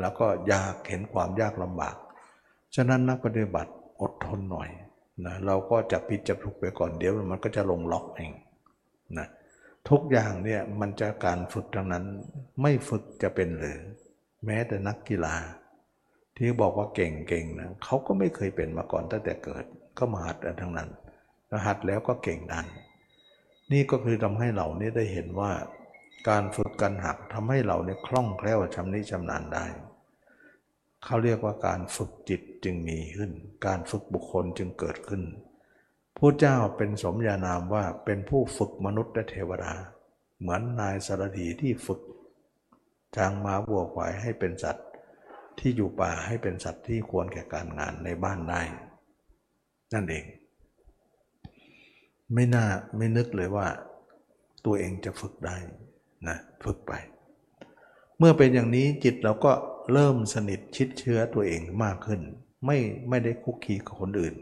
แล้วก็ยากเห็นความยากลำบาก ฉะนั้นนักปฏิบัติอดทนหน่อยนะเราก็จะผิดจะถูกไปก่อนเดี๋ยวมันก็จะลงล็อกเองนะ ทุกอย่างเนี่ยมันจะการฝึกทั้งนั้น ไม่ฝึกจะเป็นหรือ แม้แต่นักกีฬา ที่บอกว่าเก่งๆนะเขาก็ไม่เคยเป็นมาก่อนตั้งแต่เกิด ก็มาหัดทั้งนั้นหัดแล้วก็เก่งดัน นี่ก็คือทำให้เราเนี่ยได้เห็นว่า การฝึกการหักทำให้เราเนี่ยคล่องแคล่วชำนิชำนาญได้เขาเรียกว่าการฝึกจิตจึงมีขึ้น การฝึกบุคคลจึงเกิดขึ้น พระเจ้าเป็นสมญานามว่าเป็นผู้ฝึกมนุษย์และเทวดา เหมือนนายสารถีที่ฝึกช้างม้าวัวควายให้เป็นสัตว์ที่อยู่ป่าให้เป็นสัตว์ที่ควรแก่การงานในบ้านได้ นั่นเอง ไม่น่าไม่นึกเลยว่า ตัวเองจะฝึกได้นะฝึกไป เมื่อเป็นอย่างนี้จิตเราก็เริ่มสนิทชิดเชื้อตัวเองมากขึ้น ไม่ไม่ได้คุกคีกับคนอื่น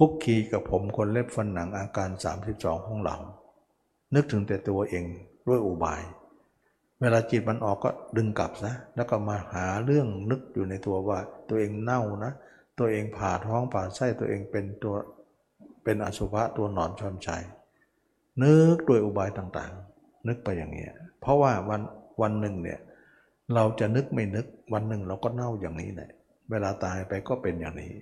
คุกคีกับผมคนเล็บฟันหนังอาการ 32 ของเรา นึกถึงแต่ตัวเองด้วยอุบาย เวลาจิตมันออกก็ดึงกลับซะแล้วก็มาหาเรื่องนึกอยู่ในตัวว่าตัวเองเน่านะ ตัวเองผ่าท้องผ่าไส้ตัวเองเป็นตัวเป็นอสุภะตัวหนอนชอนชัยนึกด้วยอุบายต่างๆ นึกไปอย่างเงี้ยเพราะว่าวันวันหนึ่งเนี่ยเราจะนึกไม่นึกวันหนึ่งเราก็เน่าอย่างนี้แหละเวลาตายไปก็เป็นอย่างนี้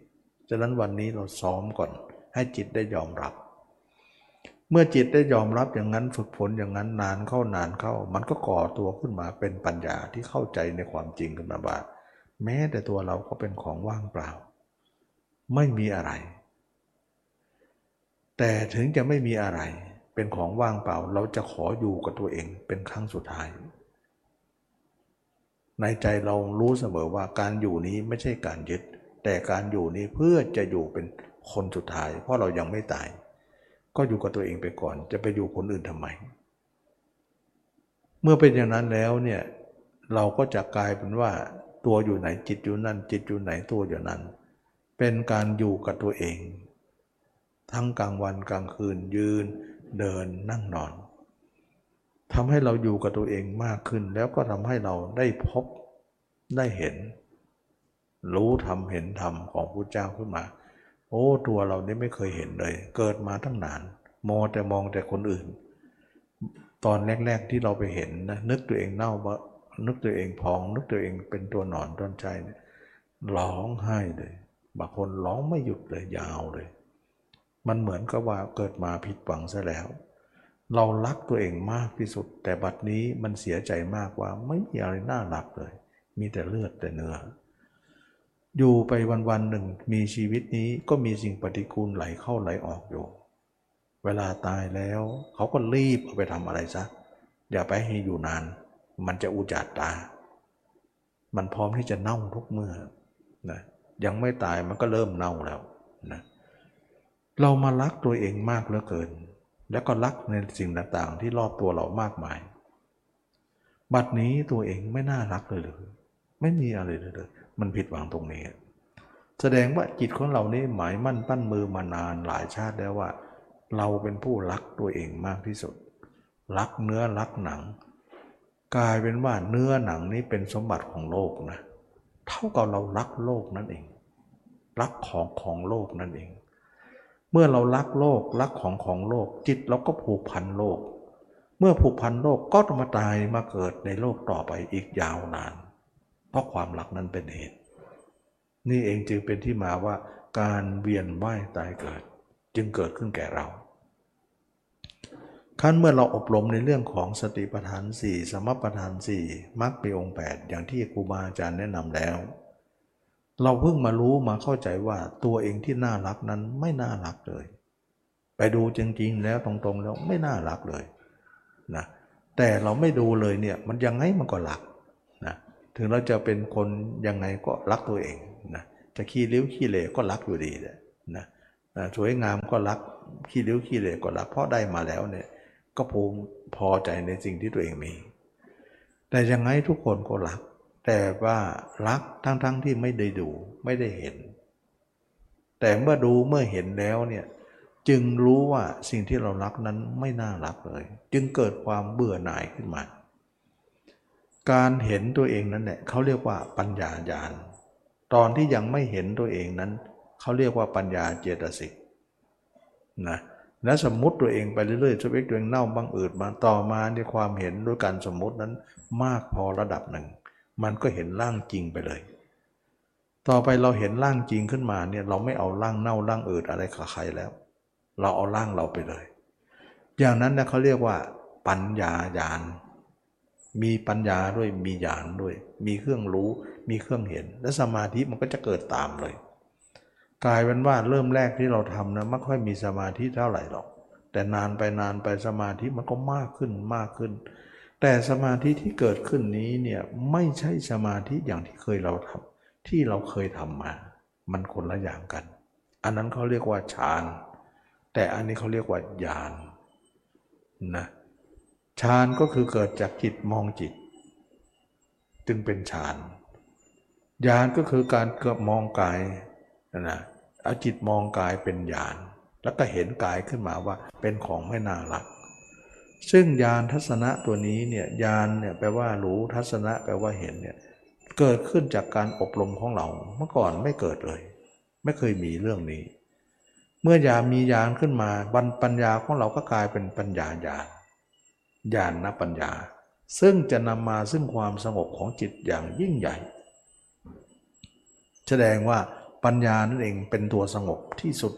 ฉะนั้นวันนี้เราซ้อมก่อน ให้จิตได้ยอมรับ เมื่อจิตได้ยอมรับอย่างนั้นฝึกฝนอย่างนั้นนานเข้านานเข้า มันก็ก่อตัวขึ้นมาเป็นปัญญาที่เข้าใจในความจริงขึ้นมาว่าแม้แต่ตัวเราก็เป็นของว่างเปล่า ไม่มีอะไร แต่ถึงจะไม่มีอะไร เป็นของว่างเปล่า เราจะขออยู่กับตัวเองเป็นครั้งสุดท้ายในใจเรารู้เสมอว่าการอยู่นี้ไม่ใช่การยึด แต่การอยู่นี้เพื่อจะอยู่เป็นคนสุดท้าย เพราะเรายังไม่ตาย ก็อยู่กับตัวเองไปก่อน จะไปอยู่คนอื่นทำไม เมื่อเป็นอย่างนั้นแล้วเนี่ยเราก็จะกลายเป็นว่าตัวอยู่ไหนจิตอยู่นั่น จิตอยู่ไหนตัวอยู่นั้น เป็นการอยู่กับตัวเอง ทั้งกลางวันกลางคืนยืน เดินนั่งนอนทำให้เราอยู่กับตัวเองมากขึ้น แล้วก็ทำให้เราได้พบได้เห็น รู้ธรรมเห็นธรรมของพระเจ้าขึ้นมา โอ้ตัวเรานี่ไม่เคยเห็นเลย เกิดมาตั้งนานมองแต่มองแต่คนอื่น ตอนแรก ๆที่เราไปเห็นนะนึกตัวเองเน่าว่านึกตัวเองพอง นึกตัวเองเป็นตัวหนอนต้นใจเนี่ยร้องไห้เลยบางคนร้องไม่หยุดเลยยาวเลย มันเหมือนกับว่าเกิดมาผิดหวังซะแล้ว เรารักตัวเองมากที่สุด แต่บัดนี้มันเสียใจมากว่าไม่มีอะไรน่ารักเลย มีแต่เลือดแต่เนื้อ อยู่ไปวันๆหนึ่งมีชีวิตนี้ก็มีสิ่งปฏิกูลไหลเข้าไหลออกอยู่ เวลาตายแล้วเขาก็รีบเอาไปทำอะไรซะ อย่าไปให้อยู่นาน มันจะอุจาตา มันพร้อมที่จะเน่าทุกเมื่อนะยังไม่ตายมันก็เริ่มเน่าแล้วนะเรามารักตัวเองมากเหลือเกิน แล้วก็รักในสิ่งต่างๆ ที่รอบตัวเรามากมาย บัดนี้ตัวเองไม่น่ารักเลยเลย ไม่มีอะไรเลยเลย มันผิดหวังตรงนี้ แสดงว่าจิตของเรานี่หมายมั่นปั้นมือมานานหลายชาติแล้วว่า เราเป็นผู้รักตัวเองมากที่สุด รักเนื้อรักหนัง กลายเป็นว่าเนื้อหนังนี้เป็นสมบัติของโลกนะ เท่ากับเรารักโลกนั่นเอง รักของของโลกนั่นเอง เมื่อเรารักโลกรักของของโลก จิตเราก็ผูกพันโลก เมื่อผูกพันโลกก็ต้องมาตายมาเกิดในโลกต่อไปอีกยาวนาน ราะความรักนั้นเป็นเหตุ นี่เองจึงเป็นที่มาว่าการเวียนว่ายตายเกิด จึงเกิดขึ้นแก่เราขั้นเมื่อเราอบรมในเรื่องของสติปัฏฐานสี่สมปัฏฐานสี่มรรคมีองค์ 8 อย่างที่ครูบาอาจารย์แนะนำแล้ว เราเพิ่งมารู้มาเข้าใจว่าตัวเองที่น่ารักนั้นไม่น่ารักเลย ไปดูจริงๆแล้วตรงๆแล้วไม่น่ารักเลยนะแต่เราไม่ดูเลยเนี่ยมันยังไงมันก็รัก ถึงเราจะเป็นคนยังไงก็รักตัวเองนะจะขี้ริ้วขี้เหร่ก็รักอยู่ดีเลยนะสวยงามก็รักขี้ริ้วขี้เหร่ก็รักเพราะได้มาแล้วเนี่ยก็ภูมิพอใจในสิ่งที่ตัวเองมี แต่ยังไงทุกคนก็รัก แต่ว่ารักทั้งๆทที่ไม่ได้ดูไม่ได้เห็น แต่เมื่อดูเมื่อเห็นแล้วเนี่ยจึงรู้ว่าสิ่งที่เรารักนั้นไม่น่ารักเลย จึงเกิดความเบื่อหน่ายขึ้นมา การเห็นตัวเองนั้นแหละเขาเรียกว่าปัญญาญาณ ตอนที่ยังไม่เห็นตัวเองนั้น เขาเรียกว่าปัญญาเจตสิกนะและสมมติตัวเองไปเรื่อยๆสเปกตัวเองเน่าบางอืดมาต่อมาในความเห็นด้วยการสมมตินั้นมากพอระดับหนึ่ง มันก็เห็นร่างจริงไปเลย ต่อไปเราเห็นร่างจริงขึ้นมาเนี่ยเราไม่เอาร่างเน่าร่างอืดอะไรกับใครแล้ว เราเอาร่างเราไปเลย อย่างนั้นนะเขาเรียกว่า ปัญญาญาณ มีปัญญาด้วยมีญาณด้วย มีเครื่องรู้ มีเครื่องเห็น และสมาธิมันก็จะเกิดตามเลย กลายเป็นว่าเริ่มแรกที่เราทำนะไม่ค่อยมีสมาธิเท่าไหร่หรอก แต่นานไปนานไปสมาธิมันก็มากขึ้นมากขึ้น แต่สมาธิที่เกิดขึ้นนี้เนี่ยไม่ใช่สมาธิอย่างที่เคยเราทำที่เราเคยทำมา มันคนละอย่างกัน อันนั้นเขาเรียกว่าฌาน แต่อันนี้เขาเรียกว่าญาณนะ ฌานก็คือเกิดจากจิตมองจิต จึงเป็นฌานญาณก็คือการเกิดมองกายนะเอาจิตมองกายเป็นญาณแล้วก็เห็นกายขึ้นมาว่าเป็นของไม่น่ารัก ซึ่งญาณทัศนะตัวนี้เนี่ยญาณเนี่ยแปลว่ารู้ทัศนะแปลว่าเห็นเนี่ยเกิดขึ้นจากการอบรมของเราเมื่อก่อนไม่เกิดเลย ไม่เคยมีเรื่องนี้ เมื่อยามีญาณขึ้นมาบัญปัญญาของเราก็กลายเป็นปัญญาญาณ ญาณนปัญญา ซึ่งจะนำมาซึ่งความสงบของจิตอย่างยิ่งใหญ่ แสดงว่าปัญญานั่นเองเป็นตัวสงบที่สุด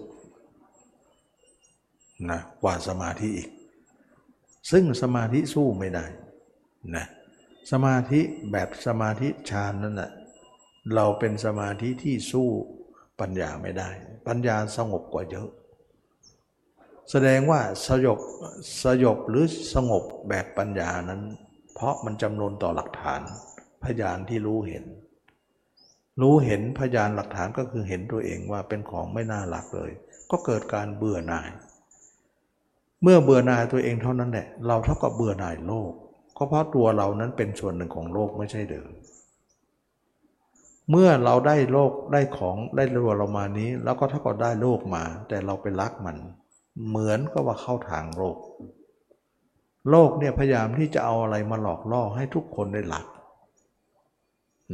นะกว่าสมาธิอีก ซึ่งสมาธิสู้ไม่ได้นะสมาธิแบบสมาธิฌานนั่นแหะเราเป็นสมาธิที่สู้ปัญญาไม่ได้ ปัญญาสงบกว่าเยอะ แสดงว่าสยบสยบหรือสงบแบบปัญญานั้น เพราะมันจำนวนต่อหลักฐาน พยานที่รู้เห็น รู้เห็นพยานหลักฐานก็คือเห็นตัวเองว่าเป็นของไม่น่ารักเลย ก็เกิดการเบื่อหน่าย เมื่อเบื่อหน่ายตัวเองเท่านั้นแหละเราเท่ากับเบื่อหน่ายโลก ก็เพราะตัวเรานั้นเป็นส่วนหนึ่งของโลกไม่ใช่เดิมเมื่อเราได้โลกได้ของได้ตัวเรามานี้ แล้วก็เท่ากับได้โลกมา แต่เราไปรักมัน เหมือนก็ว่าเข้าทางโลก โลกเนี่ยพยายามที่จะเอาอะไรมาหลอกล่อให้ทุกคนได้หลัก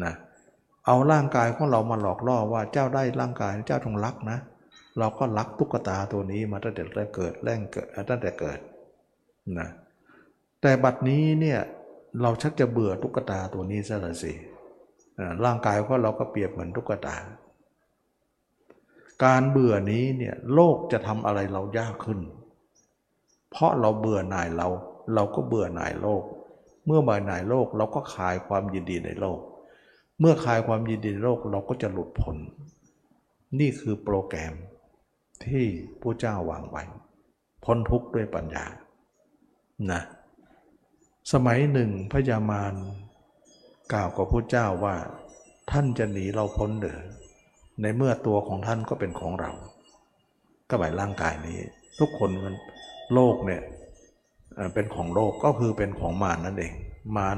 นะเอาร่างกายของเรามาหลอกล่อว่าเจ้าได้ร่างกายเจ้าต้องรักนะ เราก็รักตุ๊กตาตัวนี้มาตั้งแต่เกิดแรกเกิดตั้งแต่เกิดนะแต่บัดนี้เนี่ยเราชักจะเบื่อตุ๊กตาตัวนี้ซะละสิร่างกายก็เราก็เปรียบเหมือนตุ๊กตา การเบื่อนี้เนี่ยโลกจะทำอะไรเรายากขึ้น เพราะเราเบื่อหน่ายเรา เราก็เบื่อหน่ายโลก เมื่อเบื่อหน่ายโลกเราก็คลายความยินดีในโลก เมื่อคลายความยินดีในโลกเราก็จะหลุดพ้นนี่คือโปรแกรมที่พระเจ้าวางไว้ พ้นทุกข์ด้วยปัญญานะสมัยหนึ่งพญามารกล่าวกับพระเจ้าว่า ท่านจะหนีเราพ้นเดือ ในเมื่อตัวของท่านก็เป็นของเรา ก็หมายร่างกายนี้ ทุกคนมันโลกเนี่ยเป็นของโลกก็คือเป็นของมารนั่นเอง มาร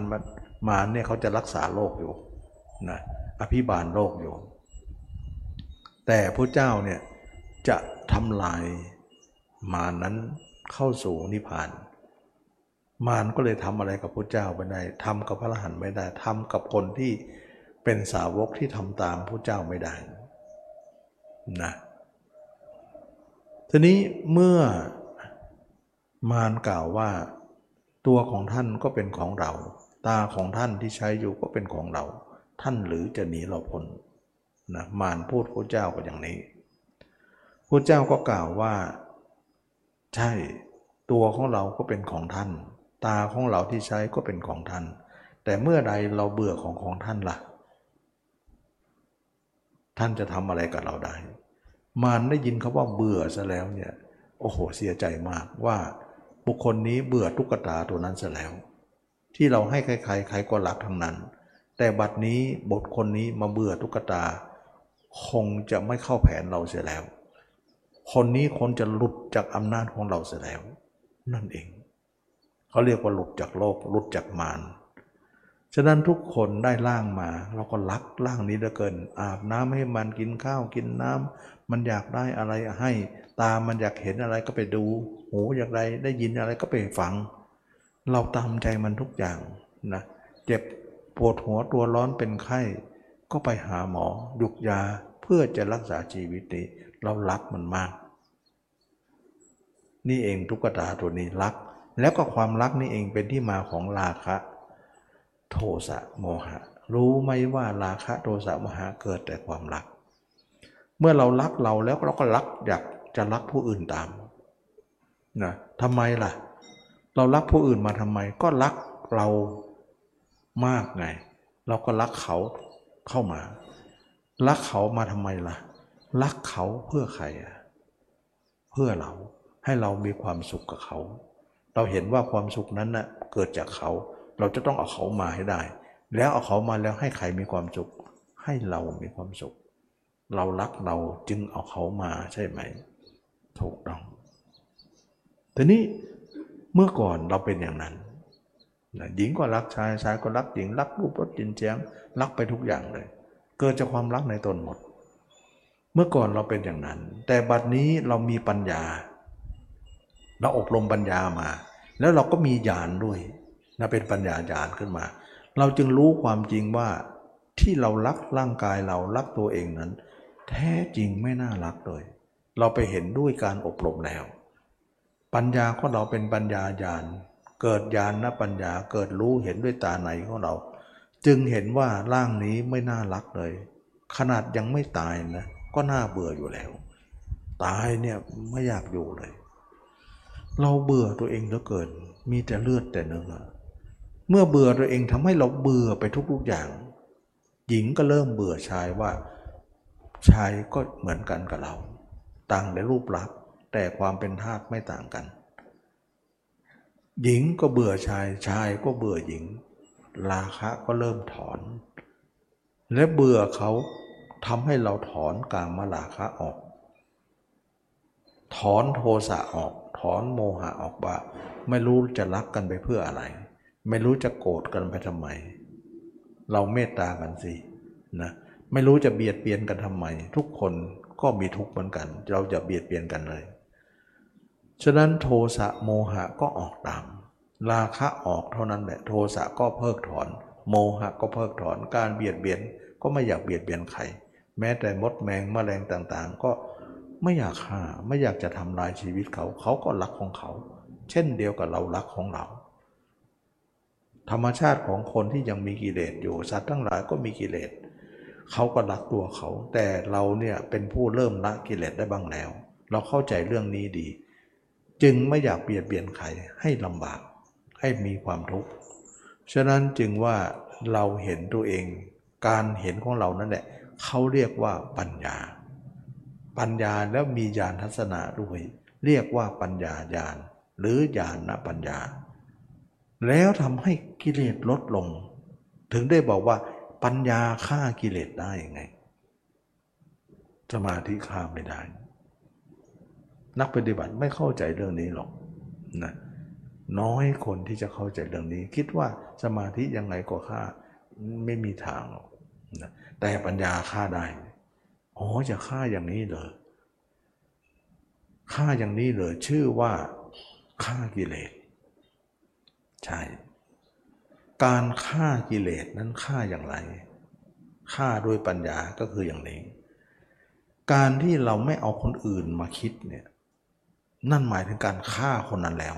มารเนี่ยเขาจะรักษาโลกอยู่นะอภิบาลโลกอยู่ แต่พระเจ้าเนี่ยจะทำลายมานั้นเข้าสู่นิพพาน มารก็เลยทำอะไรกับพระเจ้าไม่ได้ทำกับพระอรหันต์ไม่ได้ทำกับคนที่เป็นสาวกที่ทำตามพระเจ้าไม่ได้ นะทีนี้เมื่อมารกล่าวว่า ตัวของท่านก็เป็นของเรา ตาของท่านที่ใช้อยู่ก็เป็นของเรา ท่านหรือจะหนีเราพ้นนะมารพูดพระเจ้าก็อย่างนี้พระเจ้าก็กล่าวว่า ใช่ตัวของเราก็เป็นของท่าน ตาของเราที่ใช้ก็เป็นของท่าน แต่เมื่อใดเราเบื่อของของท่านละ่ะ ท่านจะทำอะไรกับเราได้ มารได้ยินเขาว่าเบื่อซะแล้วเนี่ยโอ้โหเสียใจมากว่าบุคคลนี้เบื่อตุ๊กตาตัวนั้นซะแล้ว ที่เราให้ใครๆใครก็รักทั้งนั้น แต่บัดนี้บทคนนี้มาเบื่อตุ๊กตา คงจะไม่เข้าแผนเราเสียแล้ว คนนี้คนจะหลุดจากอำนาจของเราเสียแล้ว นั่นเอง เขาเรียกว่าหลุดจากโลกหลุดจากมาร ฉะนั้นทุกคนได้ร่างมา เราก็รักร่างนี้เหลือเกิน อาบน้ำให้มันกินข้าวกินน้ำมันอยากได้อะไรให้ ตามันอยากเห็นอะไรก็ไปดู หูอยากได้ได้ยินอะไรก็ไปฟัง เราตามใจมันทุกอย่างนะเจ็บปวดหัวตัวร้อนเป็นไข้ ก็ไปหาหมอหยุกยาเพื่อจะรักษาชีวิตนี้เรารักมันมาก นี่เองทุกตาตัวนี้รัก แล้วก็ความรักนี่เองเป็นที่มาของราคะ โทสะโมหะ รู้ไหมว่าราคะโทสะโมหะเกิดแต่ความรัก เมื่อเรารักเราแล้วเราก็รักอยากจะรักผู้อื่นตามนะทำไมล่ะ เรารักผู้อื่นมาทำไม ก็รักเรามากไง เราก็รักเขาเข้ามา รักเขามาทำไมล่ะ รักเขาเพื่อใครอะเพื่อเราให้เรามีความสุขกับเขา เราเห็นว่าความสุขนั้นนะ่ะเกิดจากเขา เราจะต้องเอาเขามาให้ได้ แล้วเอาเขามาแล้วให้ใครมีความสุข ให้เรามีความสุข เรารักเราจึงเอาเขามาใช่ไหม ถูกต้องทีนี้เมื่อก่อนเราเป็นอย่างนั้นหญิงก็รักชายชายก็รักหญิงรักรูปรสจินเจียงรักไปทุกอย่างเลย เกิดจากความรักในตนหมด เมื่อก่อนเราเป็นอย่างนั้น แต่บัดนี้เรามีปัญญา เราอบรมปัญญามา แล้วเราก็มีญาณด้วย นะเป็นปัญญาญาณขึ้นมา เราจึงรู้ความจริงว่าที่เรารักร่างกายเรารักตัวเองนั้น แท้จริงไม่น่ารักเลย เราไปเห็นด้วยการอบรมแล้ว ปัญญาของเราเป็นปัญญาญาณเกิดญาณนะปัญญาเกิดรู้เห็นด้วยตาในของเรา จึงเห็นว่าร่างนี้ไม่น่ารักเลย ขนาดยังไม่ตายนะก็น่าเบื่ออยู่แล้ว ตายเนี่ยไม่อยากอยู่เลย เราเบื่อตัวเองเหลือเกิน มีแต่เลือดแต่เนื้อ เมื่อเบื่อตัวเองทำให้เราเบื่อไปทุกๆอย่าง หญิงก็เริ่มเบื่อชายว่า ชายก็เหมือนกันกับเรา ต่างในรูปลักษณ์แต่ความเป็นธาตุไม่ต่างกัน หญิงก็เบื่อชายชายก็เบื่อหญิง ราคะก็เริ่มถอน และเบื่อเขาทำให้เราถอนกามราคะออก ถอนโทสะออก ถอนโมหะออกว่าไม่รู้จะรักกันไปเพื่ออะไร ไม่รู้จะโกรธกันไปทำไม เราเมตตากันสินะไม่รู้จะเบียดเบียนกันทำไม ทุกคนก็มีทุกข์เหมือนกัน เราจะเบียดเบียนกันเลย ฉะนั้นโทสะโมหะก็ออกตาม ราคะออกเท่านั้นแหละโทสะก็เพิกถอน โมหะก็เพิกถอนการเบียดเบียนก็ไม่อยากเบียดเบียนใครแม้แต่มดแมงแมลงต่างๆ ก็ไม่อยากฆ่าไม่อยากจะทำลายชีวิตเขา เขาก็รักของเขา เช่นเดียวกับเรารักของเรา ธรรมชาติของคนที่ยังมีกิเลสอยู่สัตว์ทั้งหลายก็มีกิเลสเขาก็รักตัวเขา แต่เราเนี่ยเป็นผู้เริ่มละกิเลสได้บ้างแล้ว เราเข้าใจเรื่องนี้ดี จึงไม่อยากเบียดเบียนใครให้ลำบากให้มีความทุกข์ฉะนั้นจึงว่าเราเห็นตัวเอง การเห็นของเรานั่นแหละเขาเรียกว่าปัญญา ปัญญาแล้วมีญาณทัศนะด้วย เรียกว่าปัญญาญาณหรือญาณนะปัญญา แล้วทำให้กิเลสลดลง ถึงได้บอกว่าปัญญาฆ่ากิเลสได้ยังไง สมาธิฆ่าไม่ได้ นักปฏิบัติไม่เข้าใจเรื่องนี้หรอกนะน้อยคนที่จะเข้าใจเรื่องนี้ คิดว่าสมาธิยังไงก็ฆ่าไม่มีทางหรอกนะแต่ปัญญาฆ่าได้อ๋อจะฆ่าอย่างนี้เลยฆ่าอย่างนี้เลยชื่อว่าฆ่ากิเลส ใช่ การฆ่ากิเลสนั้นฆ่าอย่างไรฆ่าด้วยปัญญาก็คืออย่างนี้ การที่เราไม่เอาคนอื่นมาคิดเนี่ย นั่นหมายถึงการฆ่าคนนั้นแล้ว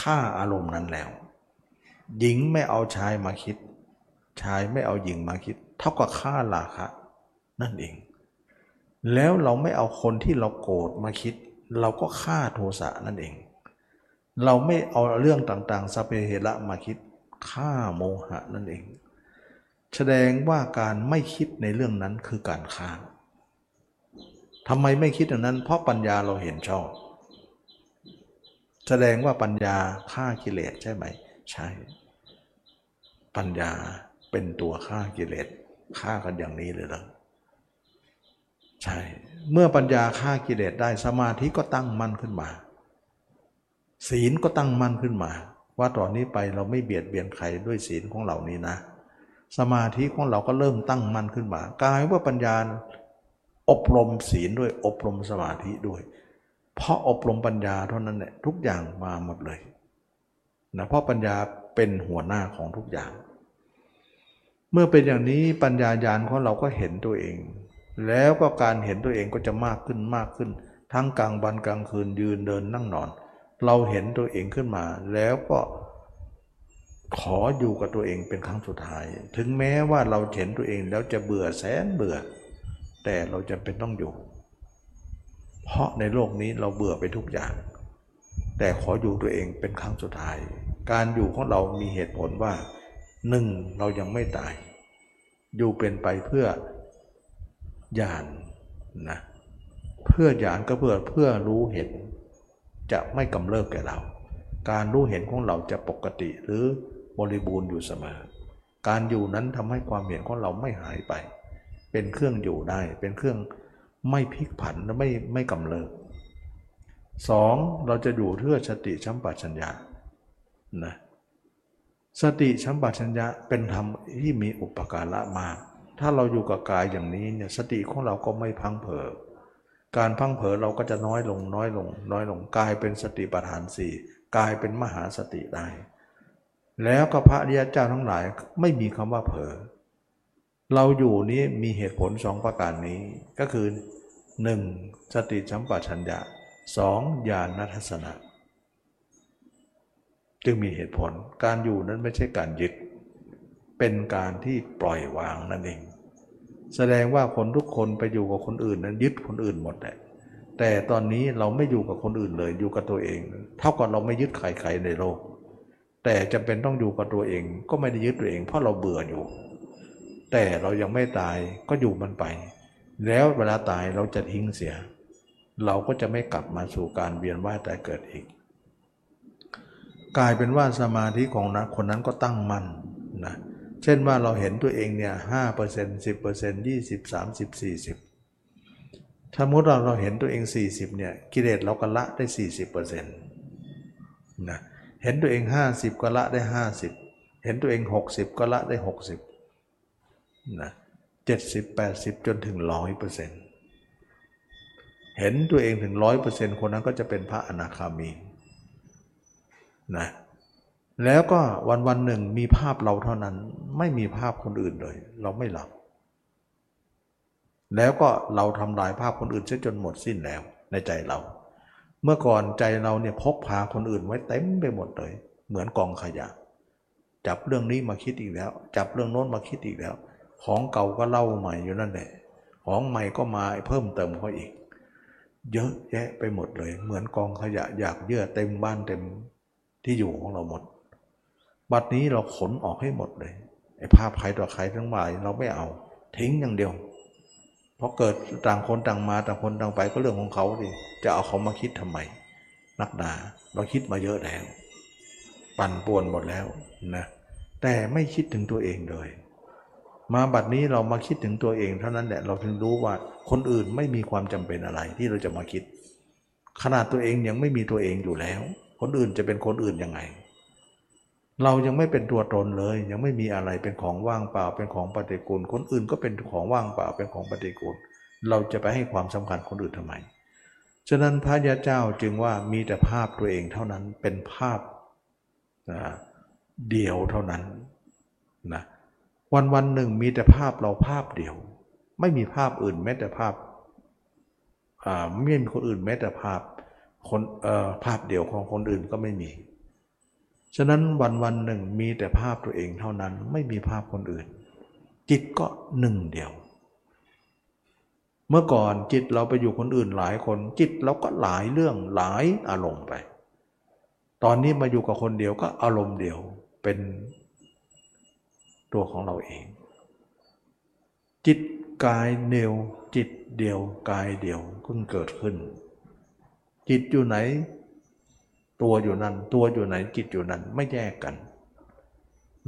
ฆ่าอารมณ์นั้นแล้ว หญิงไม่เอาชายมาคิด ชายไม่เอาหญิงมาคิด เท่ากับฆ่าราคะ นั่นเอง แล้วเราไม่เอาคนที่เราโกรธมาคิด เราก็ฆ่าโทสะนั่นเอง เราไม่เอาเรื่องต่างๆสเปเหระมาคิดฆ่าโมหะนั่นเอง แสดงว่าการไม่คิดในเรื่องนั้นคือการฆ่าทำไมไม่คิดอย่างนั้น เพราะปัญญาเราเห็นชอบ แสดงว่าปัญญาฆ่ากิเลสใช่ไหม ใช่ ปัญญาเป็นตัวฆ่ากิเลสฆ่ากันอย่างนี้เลยเหรอใช่ เมื่อปัญญาฆ่ากิเลสได้สมาธิก็ตั้งมั่นขึ้นมา ศีลก็ตั้งมั่นขึ้นมา ว่าตอนนี้ไปเราไม่เบียดเบียนใครด้วยศีลของเหล่านี้นะ สมาธิของเราก็เริ่มตั้งมั่นขึ้นมากลายว่าปัญญาอบรมศีลด้วยอบรมสมาธิด้วย เพราะอบรมปัญญาเท่านั้นแหละทุกอย่างมาหมดเลยนะเพราะปัญญาเป็นหัวหน้าของทุกอย่าง เมื่อเป็นอย่างนี้ปัญญาญาณของเราก็เห็นตัวเอง แล้วก็การเห็นตัวเองก็จะมากขึ้นมากขึ้น ทั้งกลางวันกลางคืนยืนเดินนั่งนอน เราเห็นตัวเองขึ้นมา แล้วก็ขออยู่กับตัวเองเป็นครั้งสุดท้าย ถึงแม้ว่าเราเห็นตัวเองแล้วจะเบื่อแสนเบื่อ แต่เราจำเป็นต้องอยู่ เพราะในโลกนี้เราเบื่อไปทุกอย่าง แต่ขออยู่ตัวเองเป็นครั้งสุดท้าย การอยู่ของเรามีเหตุผลว่าหนึ่งเรายังไม่ตาย อยู่เป็นไปเพื่อญาณนนะเพื่อญาณก็เพื่อเพื่อรู้เห็น จะไม่กำเริบแก่เรา การรู้เห็นของเราจะปกติหรือบริบูรณ์อยู่เสมอ การอยู่นั้นทำให้ความเห็นของเราไม่หายไป เป็นเครื่องอยู่ได้ เป็นเครื่องไม่พลิกผันและไม่ไม่กำเริบสองเราจะอยู่เพื่อสติชัมปชัญญะนะสติชัมปชัญญะเป็นธรรมที่มีอุปการะมาก ถ้าเราอยู่กับกายอย่างนี้เนี่ยสติของเราก็ไม่พังเผอ การพังเผลอเราก็จะน้อยลงน้อยลง น้อยลงกลายเป็นสติปัฏฐานสี่กลายเป็นมหาสติได้ แล้วก็พระอริยเจ้าทั้งหลายไม่มีคำว่าเผลอเราอยู่นี้มีเหตุผลสองประการนี้ก็คือ 1. สติสัมปชัญญะสองญาณทัศนะจึงมีเหตุผลการอยู่นั้นไม่ใช่การยึด เป็นการที่ปล่อยวางนั่นเอง แสดงว่าคนทุกคนไปอยู่กับคนอื่นนั้นยึดคนอื่นหมดแหละแต่ตอนนี้เราไม่อยู่กับคนอื่นเลยอยู่กับตัวเอง เท่ากับเราไม่ยึดใครๆในโลก แต่จำเป็นต้องอยู่กับตัวเอง ก็ไม่ได้ยึดตัวเอง เพราะเราเบื่ออยู่ แต่เรายังไม่ตายก็อยู่มันไป แล้วเวลาตายเราจะทิ้งเสีย เราก็จะไม่กลับมาสู่การเวียนว่ายตายเกิดอีก กลายเป็นว่าสมาธิของนั้นคนนั้นก็ตั้งมั่นนะเเช่นว่าเราเห็นตัวเองเนี่ยห้าเปอร์เซ็นต์สิบเปอร์เซ็นต์ยี่สิบสามสิบสี่สิบถ้ามมติเราเราเห็นตัวเอง 40เนี่ยกิเลสเราก็ละได้ 40%นะเห็นตัวเอง 50 ก็ละได้ 50 เห็นตัวเอง 60 ก็ละได้ 60นะ70 80 จนถึง 100%เห็นตัวเองถึง 100%คนนั้นก็จะเป็นพระอนาคามีนะ แล้วก็วันวันหนึ่งมีภาพเราเท่านั้น ไม่มีภาพคนอื่นเลย เราไม่หลับ แล้วก็เราทำลายภาพคนอื่นเสียจนหมดสิ้นแล้วในใจเรา เมื่อก่อนใจเราเนี่ยพกพาคนอื่นไว้เต็มไปหมดเลย เหมือนกองขยะ จับเรื่องนี้มาคิดอีกแล้ว จับเรื่องโน้นมาคิดอีกแล้ว ของเก่าก็เล่าใหม่อยู่นั่นแหละของใหม่ก็มาเพิ่มเติมเข้าอีก เยอะแยะไปหมดเลย เหมือนกองขยะอยากเยื่อเต็มบ้านเต็มที่อยู่ของเราหมด บัดนี้เราขนออกให้หมดเลยไอ้ภาพใครต่อใครทั้งหลายเราไม่เอา ทิ้งอย่างเดียวเพราะเกิดต่างคนต่างมาต่างคนต่างไปก็เรื่องของเขาดิจะเอาเขามาคิดทำไม นักดาเราคิดมาเยอะแล้ว ปั่นป่วนหมดแล้วนะแต่ไม่คิดถึงตัวเองเลย มาบัดนี้เรามาคิดถึงตัวเองเท่านั้นแหละเราถึงรู้ว่าคนอื่นไม่มีความจำเป็นอะไรที่เราจะมาคิด ขนาดตัวเองยังไม่มีตัวเองอยู่แล้ว คนอื่นจะเป็นคนอื่นยังไง เรายังไม่เป็นตัวตนเลย ยังไม่มีอะไรเป็นของว่างเปล่าเป็นของปฏิกูล คนอื่นก็เป็นของว่างเปล่าเป็นของปฏิกูล เราจะไปให้ความสำคัญคนอื่นทำไมฉะนั้นพระยาเจ้าจึงว่ามีแต่ภาพตัวเองเท่านั้นเป็นภาพเดียวเท่านั้นนะวันวันหนึ่งมีแต่ภาพเราภาพเดียว ไม่มีภาพอื่นแม้แต่ภาพไม่มีคนอื่นแม้แต่ภาพคนภาพเดียวของคนอื่นก็ไม่มี ฉะนั้นวันวันหนึ่งมีแต่ภาพตัวเองเท่านั้นไม่มีภาพคนอื่น จิตก็หนึ่งเดียว เมื่อก่อนจิตเราไปอยู่คนอื่นหลายคน จิตเราก็หลายเรื่องหลายอารมณ์ไป ตอนนี้มาอยู่กับคนเดียวก็อารมณ์เดียวเป็นตัวของเราเอง จิตกายเดียวจิตเดียวกายเดียวเพิ่งเกิดขึ้น จิตอยู่ไหน ตัวอยู่นั้นตัวอยู่ไหนจิตอยู่นั้นไม่แยกกัน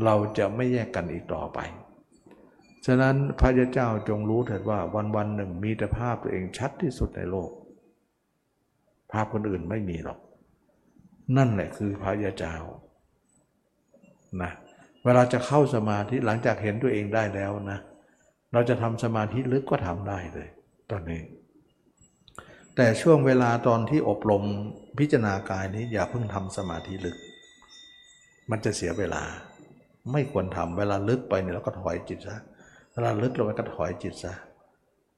เราจะไม่แยกกันอีกต่อไป ฉะนั้นพระเจ้าจงรู้เถิดว่าวันวันหนึ่งมีแต่ภาพตัวเองชัดที่สุดในโลก ภาพคนอื่นไม่มีหรอก นั่นแหละคือพระยาเจ้านะเวลาจะเข้าสมาธิหลังจากเห็นตัวเองได้แล้วนะ เราจะทำสมาธิลึกก็ทำได้เลย ตอนนี้ แต่ช่วงเวลาตอนที่อบรมพิจารณากายนี้อย่าเพิ่งทำสมาธิลึก มันจะเสียเวลา ไม่ควรทำเวลาลึกไปเนี่ยเราก็ถอยจิตซะเวลาลึกลงไปก็ถอยจิตซะ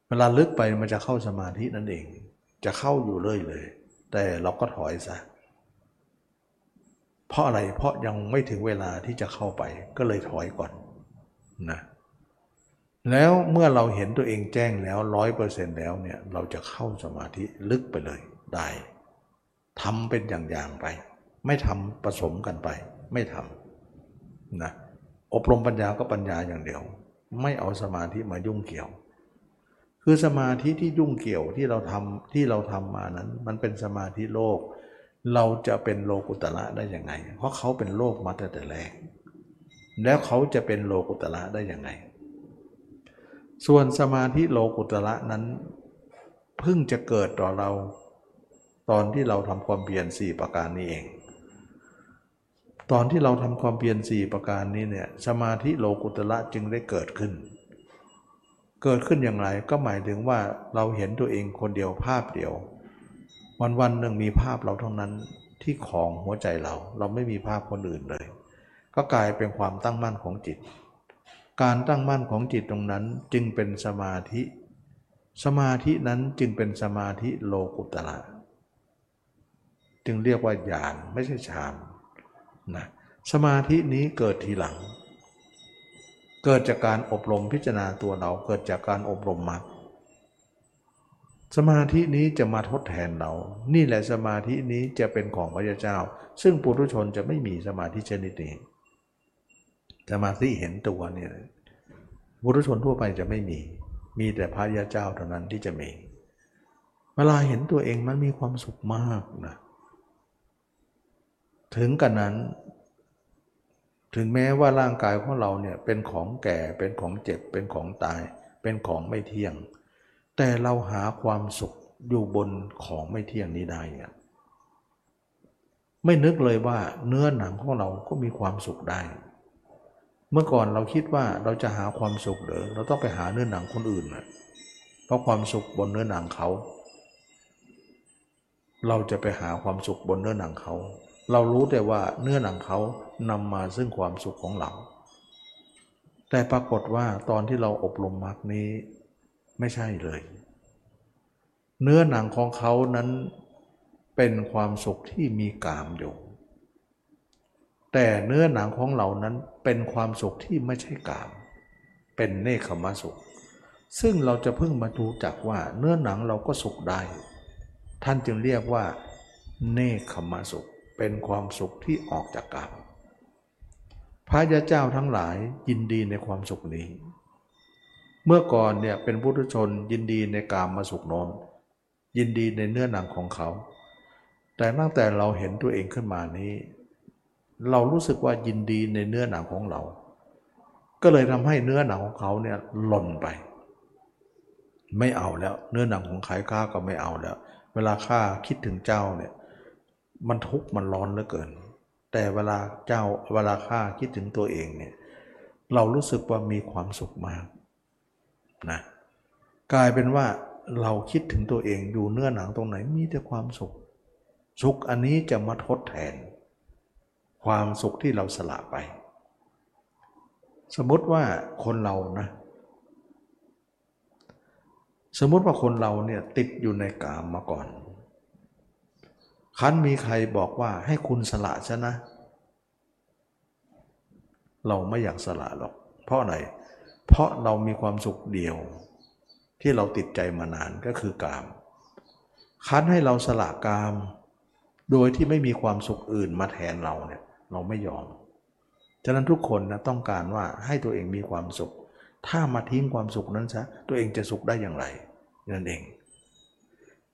เวลาลึกไปมันจะเข้าสมาธินั่นเอง จะเข้าอยู่เรื่อยเลย แต่เราก็ถอยซะเพราะอะไรเพราะยังไม่ถึงเวลาที่จะเข้าไปก็เลยถอยก่อนนะ แล้วเมื่อเราเห็นตัวเองแจ้งแล้วร้อยเปอร์เซ็นต์แล้วเนี่ยเราจะเข้าสมาธิลึกไปเลยได้ทำเป็นอย่างๆไป ไม่ทำผสมกันไป ไม่ทำนะอบรมปัญญาก็ปัญญาอย่างเดียว ไม่เอาสมาธิมายุ่งเกี่ยว คือสมาธิที่ยุ่งเกี่ยวที่เราทำที่เราทำมานั้น มันเป็นสมาธิโลก เราจะเป็นโลกุตระได้ยังไง เพราะเขาเป็นโลกมาแต่แต่แรกแล้วเขาจะเป็นโลกุตระได้ยังไง ส่วนสมาธิโลกุตระนั้นเพิ่งจะเกิดต่อเราตอนที่เราทำความเพียรสี่ประการนี้เอง ตอนที่เราทำความเพียรสี่ประการนี้เนี่ยสมาธิโลกุตระจึงได้เกิดขึ้น เกิดขึ้นอย่างไรก็หมายถึงว่าเราเห็นตัวเองคนเดียวภาพเดียว วันวันหนึ่งมีภาพเราเท่านั้นที่ของหัวใจเรา เราไม่มีภาพคนอื่นเลย ก็กลายเป็นความตั้งมั่นของจิต การตั้งมั่นของจิตตรงนั้นจึงเป็นสมาธิ สมาธินั้นจึงเป็นสมาธิโลกุตระจึงเรียกว่าญาณไม่ใช่ฌานนะสมาธินี้เกิดทีหลัง เกิดจากการอบรมพิจารณาตัวเราเกิดจากการอบรมมรรคสมาธินี้จะมาทดแทนเรา นี่แหละสมาธินี้จะเป็นของพระเจ้า ซึ่งปุถุชนจะไม่มีสมาธิชนิดนี้ สมาธิเห็นตัวเนี่ยปุถุษชนทั่วไปจะไม่มี มีแต่พระยาเจ้าเท่านั้นที่จะมี เวลาเห็นตัวเองมันมีความสุขมากนะถึงกันนั้น ถึงแม้ว่าร่างกายของเราเนี่ยเป็นของแก่เป็นของเจ็บเป็นของตาย เป็นของไม่เที่ยง แต่เราหาความสุขอยู่บนของไม่เที่ยงนี้ได้อะไม่นึกเลยว่าเนื้อหนังของเราก็มีความสุขได้ เมื่อก่อนเราคิดว่าเราจะหาความสุขเดอเราต้องไปหาเนื้อหนังคนอื่นนะเพราะความสุขบนเนื้อหนังเขา เราจะไปหาความสุขบนเนื้อหนังเขา เรารู้แต่ว่าเนื้อหนังเขานำมาซึ่งความสุขของเรา แต่ปรากฏว่าตอนที่เราอบรมมรรคนี้ไม่ใช่เลย เนื้อหนังของเขานั้นเป็นความสุขที่มีกามอยู่ แต่เนื้อหนังของเรานั้นเป็นความสุขที่ไม่ใช่กาม เป็นเนคขมสุข ซึ่งเราจะเพิ่งมาดูจักว่าเนื้อหนังเราก็สุขได้ ท่านจึงเรียกว่า เนคขมสุข เป็นความสุขที่ออกจากกาม พระยาเจ้าทั้งหลายยินดีในความสุขนี้ เมื่อก่อนเนี่ยเป็นพุทธชนยินดีในกามมาสุขนอนยินดีในเนื้อหนังของเขา แต่ตั้งแต่เราเห็นตัวเองขึ้นมานี้ เรารู้สึกว่ายินดีในเนื้อหนังของเรา ก็เลยทำให้เนื้อหนังของเขาเนี่ยหล่นไป ไม่เอาแล้ว เนื้อหนังของใครข้าก็ไม่เอาแล้ว เวลาข้าคิดถึงเจ้าเนี่ย มันทุกข์มันร้อนเหลือเกิน แต่เวลาเจ้าเวลาข้าคิดถึงตัวเองเนี่ย เรารู้สึกว่ามีความสุขมากนะกลายเป็นว่าเราคิดถึงตัวเองอยู่เนื้อหนังตรงไหนมีแต่ความสุข สุขอันนี้จะมาทดแทน ความสุขที่เราสละไป สมมติว่าคนเรานะ สมมติว่าคนเราเนี่ยติดอยู่ในกามมาก่อนคันมีใครบอกว่าให้คุณสละชนะ เราไม่อยากสละหรอก เพราะอะไร เพราะเรามีความสุขเดียว ที่เราติดใจมานานก็คือกาม คัดให้เราสละกาม โดยที่ไม่มีความสุขอื่นมาแทนเราเนี่ย เราไม่ยอม ฉะนั้นทุกคนนะต้องการว่าให้ตัวเองมีความสุข ถ้ามาทิ้งความสุขนั้นซะตัวเองจะสุขได้อย่างไรนั่นเอง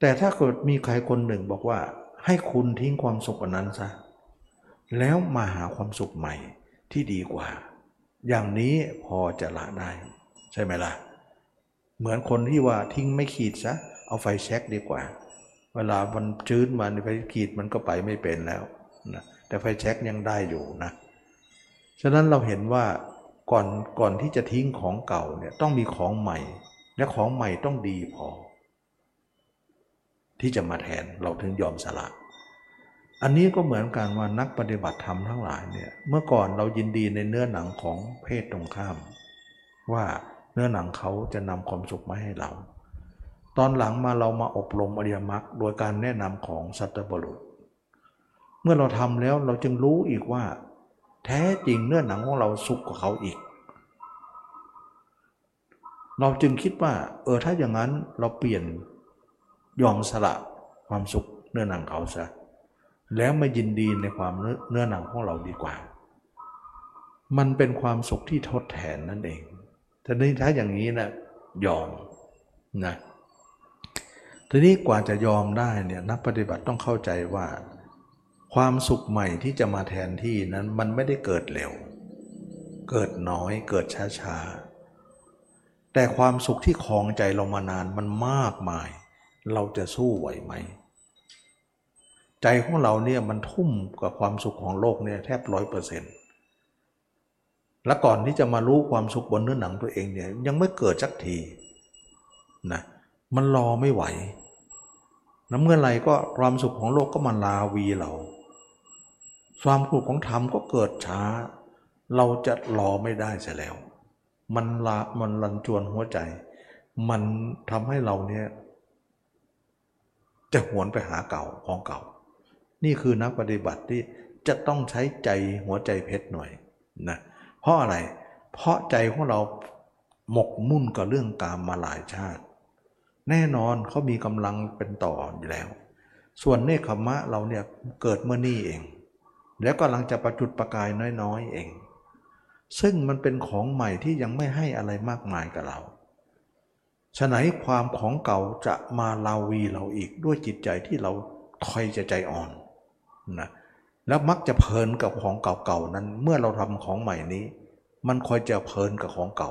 แต่ถ้าเกิดมีใครคนหนึ่งบอกว่า ให้คุณทิ้งความสุขอันนั้นซะแล้วมาหาความสุขใหม่ที่ดีกว่า อย่างนี้พอจะละได้ ใช่ไหมล่ะ เหมือนคนที่ว่าทิ้งไม่ขีดซะเอาไฟแช็กดีกว่า เวลามันชื้นมันไฟขีดมันก็ไปไม่เป็นแล้วนะ แต่ไฟแช็กยังได้อยู่นะฉะนั้นเราเห็นว่าก่อนก่อนที่จะทิ้งของเก่าเนี่ยต้องมีของใหม่ และของใหม่ต้องดีพอ ที่จะมาแทนเราถึงยอมสละ อันนี้ก็เหมือนกันว่านักปฏิบัติธรรมทั้งหลายเนี่ยเมื่อก่อนเรายินดีในเนื้อหนังของเพศตรงข้าม ว่าเนื้อหนังเขาจะนำความสุขมาให้เรา ตอนหลังมาเรามาอบรมอริยมรรคโดยการแนะนำของสัตบุรุษ เมื่อเราทำแล้วเราจึงรู้อีกว่า แท้จริงเนื้อหนังของเราสุขกว่าเขาอีก เราจึงคิดว่า เออถ้าอย่างนั้นเราเปลี่ยนยอมสละความสุขเนื้อหนังเขาซะแล้วมายินดีในความเนื้อหนังของเราดีกว่า มันเป็นความสุขที่ทดแทนนั่นเองทีนี้ถ้าอย่างนี้นะยอมนะทีนี้กว่าจะยอมได้เนี่ยนักปฏิบัติต้องเข้าใจว่า ความสุขใหม่ที่จะมาแทนที่นั้นมันไม่ได้เกิดเร็ว เกิดน้อยเกิดช้าๆ แต่ความสุขที่คลองใจเรามานานมันมากมาย เราจะสู้ไหวไหม ใจของเราเนี่ยมันทุ่มกับความสุขของโลกเนี่ยแทบร้อยเปอร์เซ็นต์และก่อนที่จะมารู้ความสุขบนเนื้อหนังตัวเองเนี่ยยังไม่เกิดสักทีนะมันรอไม่ไหวแล้วเมื่อไหร่ก็ความสุขของโลกก็มาลาวีเรา ความสุขของธรรมก็เกิดช้า เราจะรอไม่ได้เสียแล้ว มันลามันรันจวนหัวใจ มันทำให้เราเนี่ย จะหวนไปหาเก่าของเก่า นี่คือนักปฏิบัติที่จะต้องใช้ใจหัวใจเพชรหน่อยนะเพราะอะไร เพราะใจของเราหมกมุ่นกับเรื่องกามมาหลายชาติ แน่นอนเขามีกำลังเป็นต่ออยู่แล้ว ส่วนเนคขมะเราเนี่ยเกิดเมื่อนี่เอง แล้วกำลังจะประจุดประกายน้อยๆเอง ซึ่งมันเป็นของใหม่ที่ยังไม่ให้อะไรมากมายกับเราฉะนั้นความของเก่าจะมาลาวีเราอีกด้วยจิตใจที่เราคอยจะใจอ่อนนะแล้วมักจะเพลินกับของเก่าๆนั้น เมื่อเราทำของใหม่นี้ มันคอยจะเพลินกับของเก่า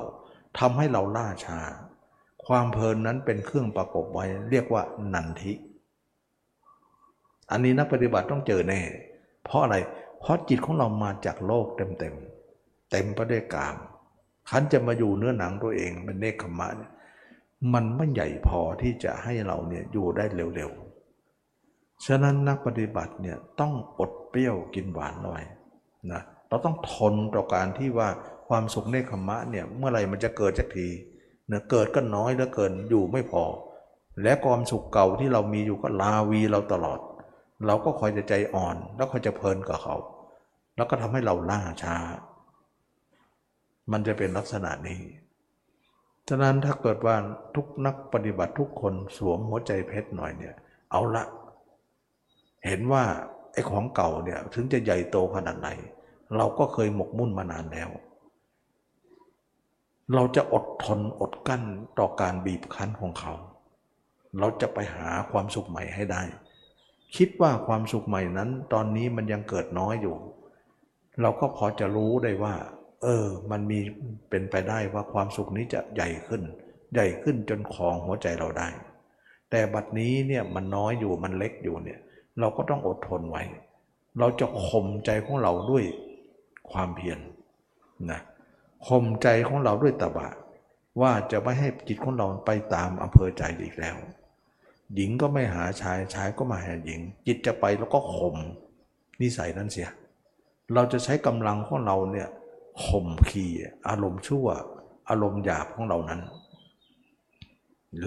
ทำให้เราล่าช้าความเพลินนั้นเป็นเครื่องประกบไว้เรียกว่านันทิ อันนี้นักปฏิบัติต้องเจอแน่ เพราะอะไร เพราะจิตของเรามาจากโลกเต็มๆเต็มไปด้วยกามขันจะมาอยู่เนื้อหนังตัวเองเป็นเนคขมะเนี่ยมันไม่ใหญ่พอที่จะให้เราเนี่ยอยู่ได้เร็วๆ ฉะนั้นนักปฏิบัติเนี่ยต้องอดเปรี้ยวกินหวานหน่อยนะเราต้องทนต่อการที่ว่าความสุขเนคขมะเนี่ยเมื่อไหร่มันจะเกิดสักทีเนะเกิดก็น้อยเหลือเกินอยู่ไม่พอ และความสุขเก่าที่เรามีอยู่ก็ลาวีเราตลอด เราก็คอยจะใจอ่อน แล้วคอยจะเพลินกับเขา แล้วก็ทำให้เราล่าช้า มันจะเป็นลักษณะนี้ฉะนั้นถ้าเกิดว่าทุกนักปฏิบัติทุกคนสวมหัวใจเพชรหน่อยเนี่ย เอาละ เห็นว่าไอ้ของเก่าเนี่ยถึงจะใหญ่โตขนาดไหน เราก็เคยหมกมุ่นมานานแล้ว เราจะอดทนอดกั้นต่อการบีบคั้นของเขา เราจะไปหาความสุขใหม่ให้ได้ คิดว่าความสุขใหม่นั้น ตอนนี้มันยังเกิดน้อยอยู่ เราก็พอจะรู้ได้ว่า เออ มันมีเป็นไปได้ว่าความสุขนี้จะใหญ่ขึ้น ใหญ่ขึ้นจนครองหัวใจเราได้ แต่บัดนี้เนี่ยมันน้อยอยู่มันเล็กอยู่เนี่ย เราก็ต้องอดทนไว้ เราจะข่มใจของเราด้วยความเพียรนะข่มใจของเราด้วยตบะว่าจะไม่ให้จิตของเราไปตามอำเภอใจอีกแล้ว หญิงก็ไม่หาชายชายก็มาหาหญิง จิตจะไปแล้วก็ข่มนิสัยนั้นเสีย เราจะใช้กำลังของเราเนี่ยข่มขีอารมณ์ชั่ว อารมณ์หยาบของเรานั้น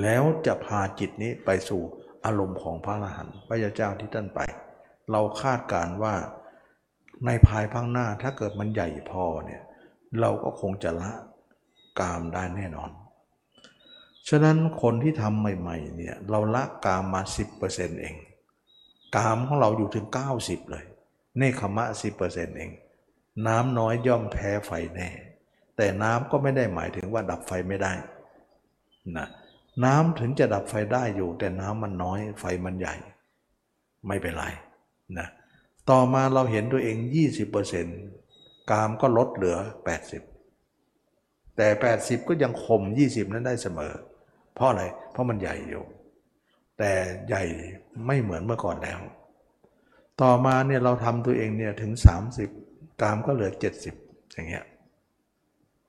แล้วจะพาจิตนี้ไปสู่อารมณ์ของพระอรหันต์พระยาเจ้าที่ท่านไป เราคาดการว่าในภายภาคหน้าถ้าเกิดมันใหญ่พอเนี่ยเราก็คงจะละกามได้แน่นอน ฉะนั้นคนที่ทำใหม่ๆเนี่ยเราละกามมา 10%เอง กามของเราอยู่ถึง 90 เลยเนคขมะ 10%เอง น้ำน้อยย่อมแพ้ไฟแน่ แต่น้ำก็ไม่ได้หมายถึงว่าดับไฟไม่ได้นะน้ำถึงจะดับไฟได้อยู่ แต่น้ำมันน้อยไฟมันใหญ่ ไม่เป็นไรนะต่อมาเราเห็นตัวเอง 20%กามก็ลดเหลือ 80 แต่ 80 ก็ยังคม20 นั้นได้เสมอ เพราะอะไร เพราะมันใหญ่อยู่ แต่ใหญ่ไม่เหมือนเมื่อก่อนแล้ว ต่อมาเนี่ยเราทำตัวเองเนี่ยถึง 30 กามก็เหลือ 70 อย่างเงี้ย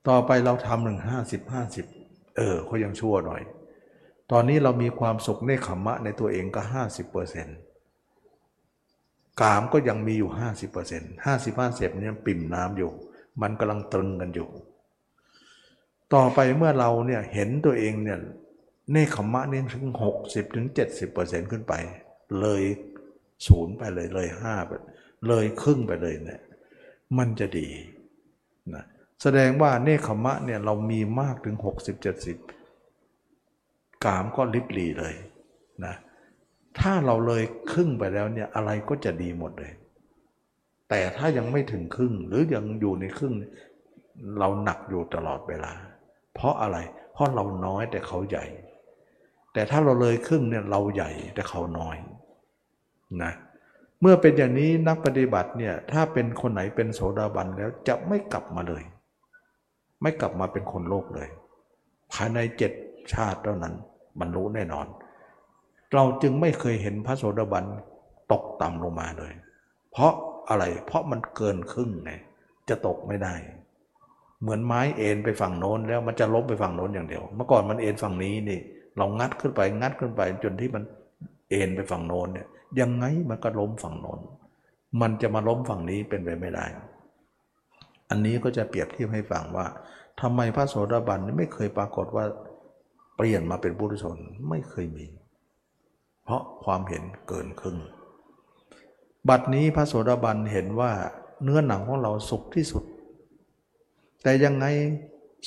ต่อไปเราทำหนึ่งห้าสิบห้าสิบเออเขายังชั่วหน่อย ตอนนี้เรามีความสุขในขมมะในตัวเองก็ 50%เปอร์เซ็นต์กามก็ยังมีอยู่ 50% 55เศษเนี่ยปิ่มน้ำอยู่ มันกำลังตรึงกันอยู่ต่อไปเมื่อเราเนี่ยเห็นตัวเองเนี่ย เนคขมะเนี่ยถึง 60ถึง70%ขึ้นไป เลยศูนย์ไปเลยเลยห้าไปเลยครึ่งไปเลยเนี่ยมันจะดีนะแสดงว่าเนคขมะเนี่ยเรามีมากถึง 60-70 กามก็ลิบหลีเลยนะถ้าเราเลยครึ่งไปแล้วเนี่ยอะไรก็จะดีหมดเลย แต่ถ้ายังไม่ถึงครึ่งหรือยังอยู่ในครึ่ง เราหนักอยู่ตลอดเวลา เพราะอะไร เพราะเราน้อยแต่เขาใหญ่ แต่ถ้าเราเลยครึ่งเนี่ยเราใหญ่แต่เขาน้อยนะเมื่อเป็นอย่างนี้นักปฏิบัติเนี่ยถ้าเป็นคนไหนเป็นโสดาบันแล้วจะไม่กลับมาเลย ไม่กลับมาเป็นคนโลกเลย ภายในเจ็ดชาติเท่านั้นบรรลุแน่นอน เราจึงไม่เคยเห็นพระโสดาบันตกต่ำลงมาเลย เพราะอะไรเพราะมันเกินครึ่งไงจะตกไม่ได้ เหมือนไม้เอ็นไปฝั่งโน้นแล้วมันจะล้มไปฝั่งโน้นอย่างเดียว เมื่อก่อนมันเอ็นฝั่งนี้นี่ เรางัดขึ้นไปงัดขึ้นไป จนที่มันเอ็นไปฝั่งโน้นเนี่ยยังไงมันก็ล้มฝั่งโน้นมันจะมาล้มฝั่งนี้เป็นไปไม่ได้ อันนี้ก็จะเปรียบเทียบให้ฟังว่าทำไมพระโสดาบันไม่เคยปรากฏว่าเปลี่ยนมาเป็นบุรุชนไม่เคยมี เพราะความเห็นเกินครึ่ง บัดนี้พระโสดาบันเห็นว่าเนื้อหนังของเราสุขที่สุด แต่ยังไง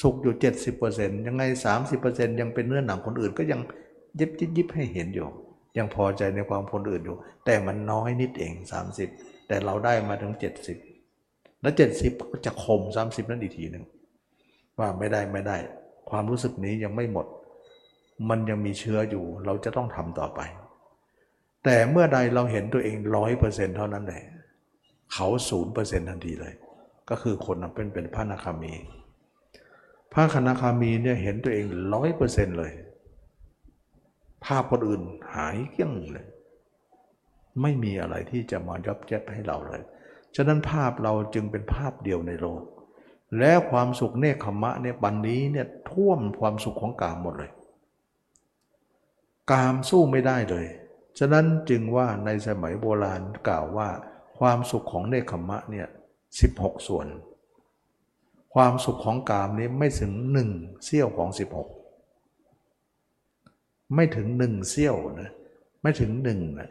สุขอยู่ 70%ยังไง 30%ยังเป็นเนื้อหนังคนอื่นก็ยังยิบยิบยิบให้เห็นอยู่ ยังพอใจในความคนอื่นอยู่ แต่มันน้อยนิดเอง 30 แต่เราได้มาถึง 70 แล้ว 70 ก็จะคม 30 นั่นอีกทีหนึ่งว่าไม่ได้ไม่ได้ ความรู้สึกนี้ยังไม่หมด มันยังมีเชื้ออยู่ เราจะต้องทำต่อไป แต่เมื่อใดเราเห็นตัวเองร้อยเปอร์เซ็นต์เท่านั้นแหละเขาศูนย์เปอร์เซ็นต์ทันทีเลย ก็คือคนนั้นเป็นเป็นพระนาคามี พระคณาคามีเนี่ยเห็นตัวเองร้อยเปอร์เซ็นต์เลย ภาพคนอื่นหายเกลี้ยงเลย ไม่มีอะไรที่จะมายับยับให้เราเลย ฉะนั้นภาพเราจึงเป็นภาพเดียวในโลก และความสุขเนคขมะเนี่ยบันนี้เนี่ยท่วมความสุขของกามหมดเลย กามสู้ไม่ได้เลย ฉะนั้นจึงว่าในสมัยโบราณกล่าวว่า ความสุขของเนคขมะเนี่ยสิบหกส่วน ความสุขของกามนี้ไม่ถึงหนึ่งเสี้ยวของสิบหกไม่ถึงหนึ่งเสี้ยวนะไม่ถึงหนึ่งนะ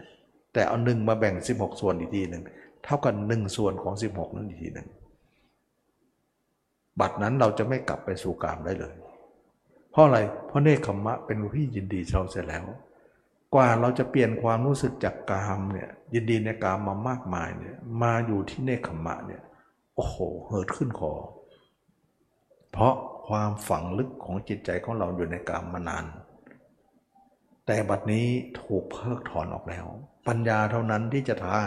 แต่เอาหนึ่งมาแบ่งสิบหกส่วนอีกทีหนึ่งเท่ากันหนึ่งส่วนของสิบหกนั่นอีกทีหนึ่งบัดนั้นเราจะไม่กลับไปสู่กามได้เลย เพราะอะไร เพราะเนคขมมะเป็นที่ยินดีเราเสร็จแล้ว กว่าเราจะเปลี่ยนความรู้สึกจากกามเนี่ยยินดีในกามมามากมายเนี่ยมาอยู่ที่เนคขมมะเนี่ยโอ้โหเหิดขึ้นคอ เพราะความฝังลึกของจิตใจของเราอยู่ในกามมานาน แต่บัดนี้ถูกเพิกถอนออกแล้ว ปัญญาเท่านั้นที่จะทา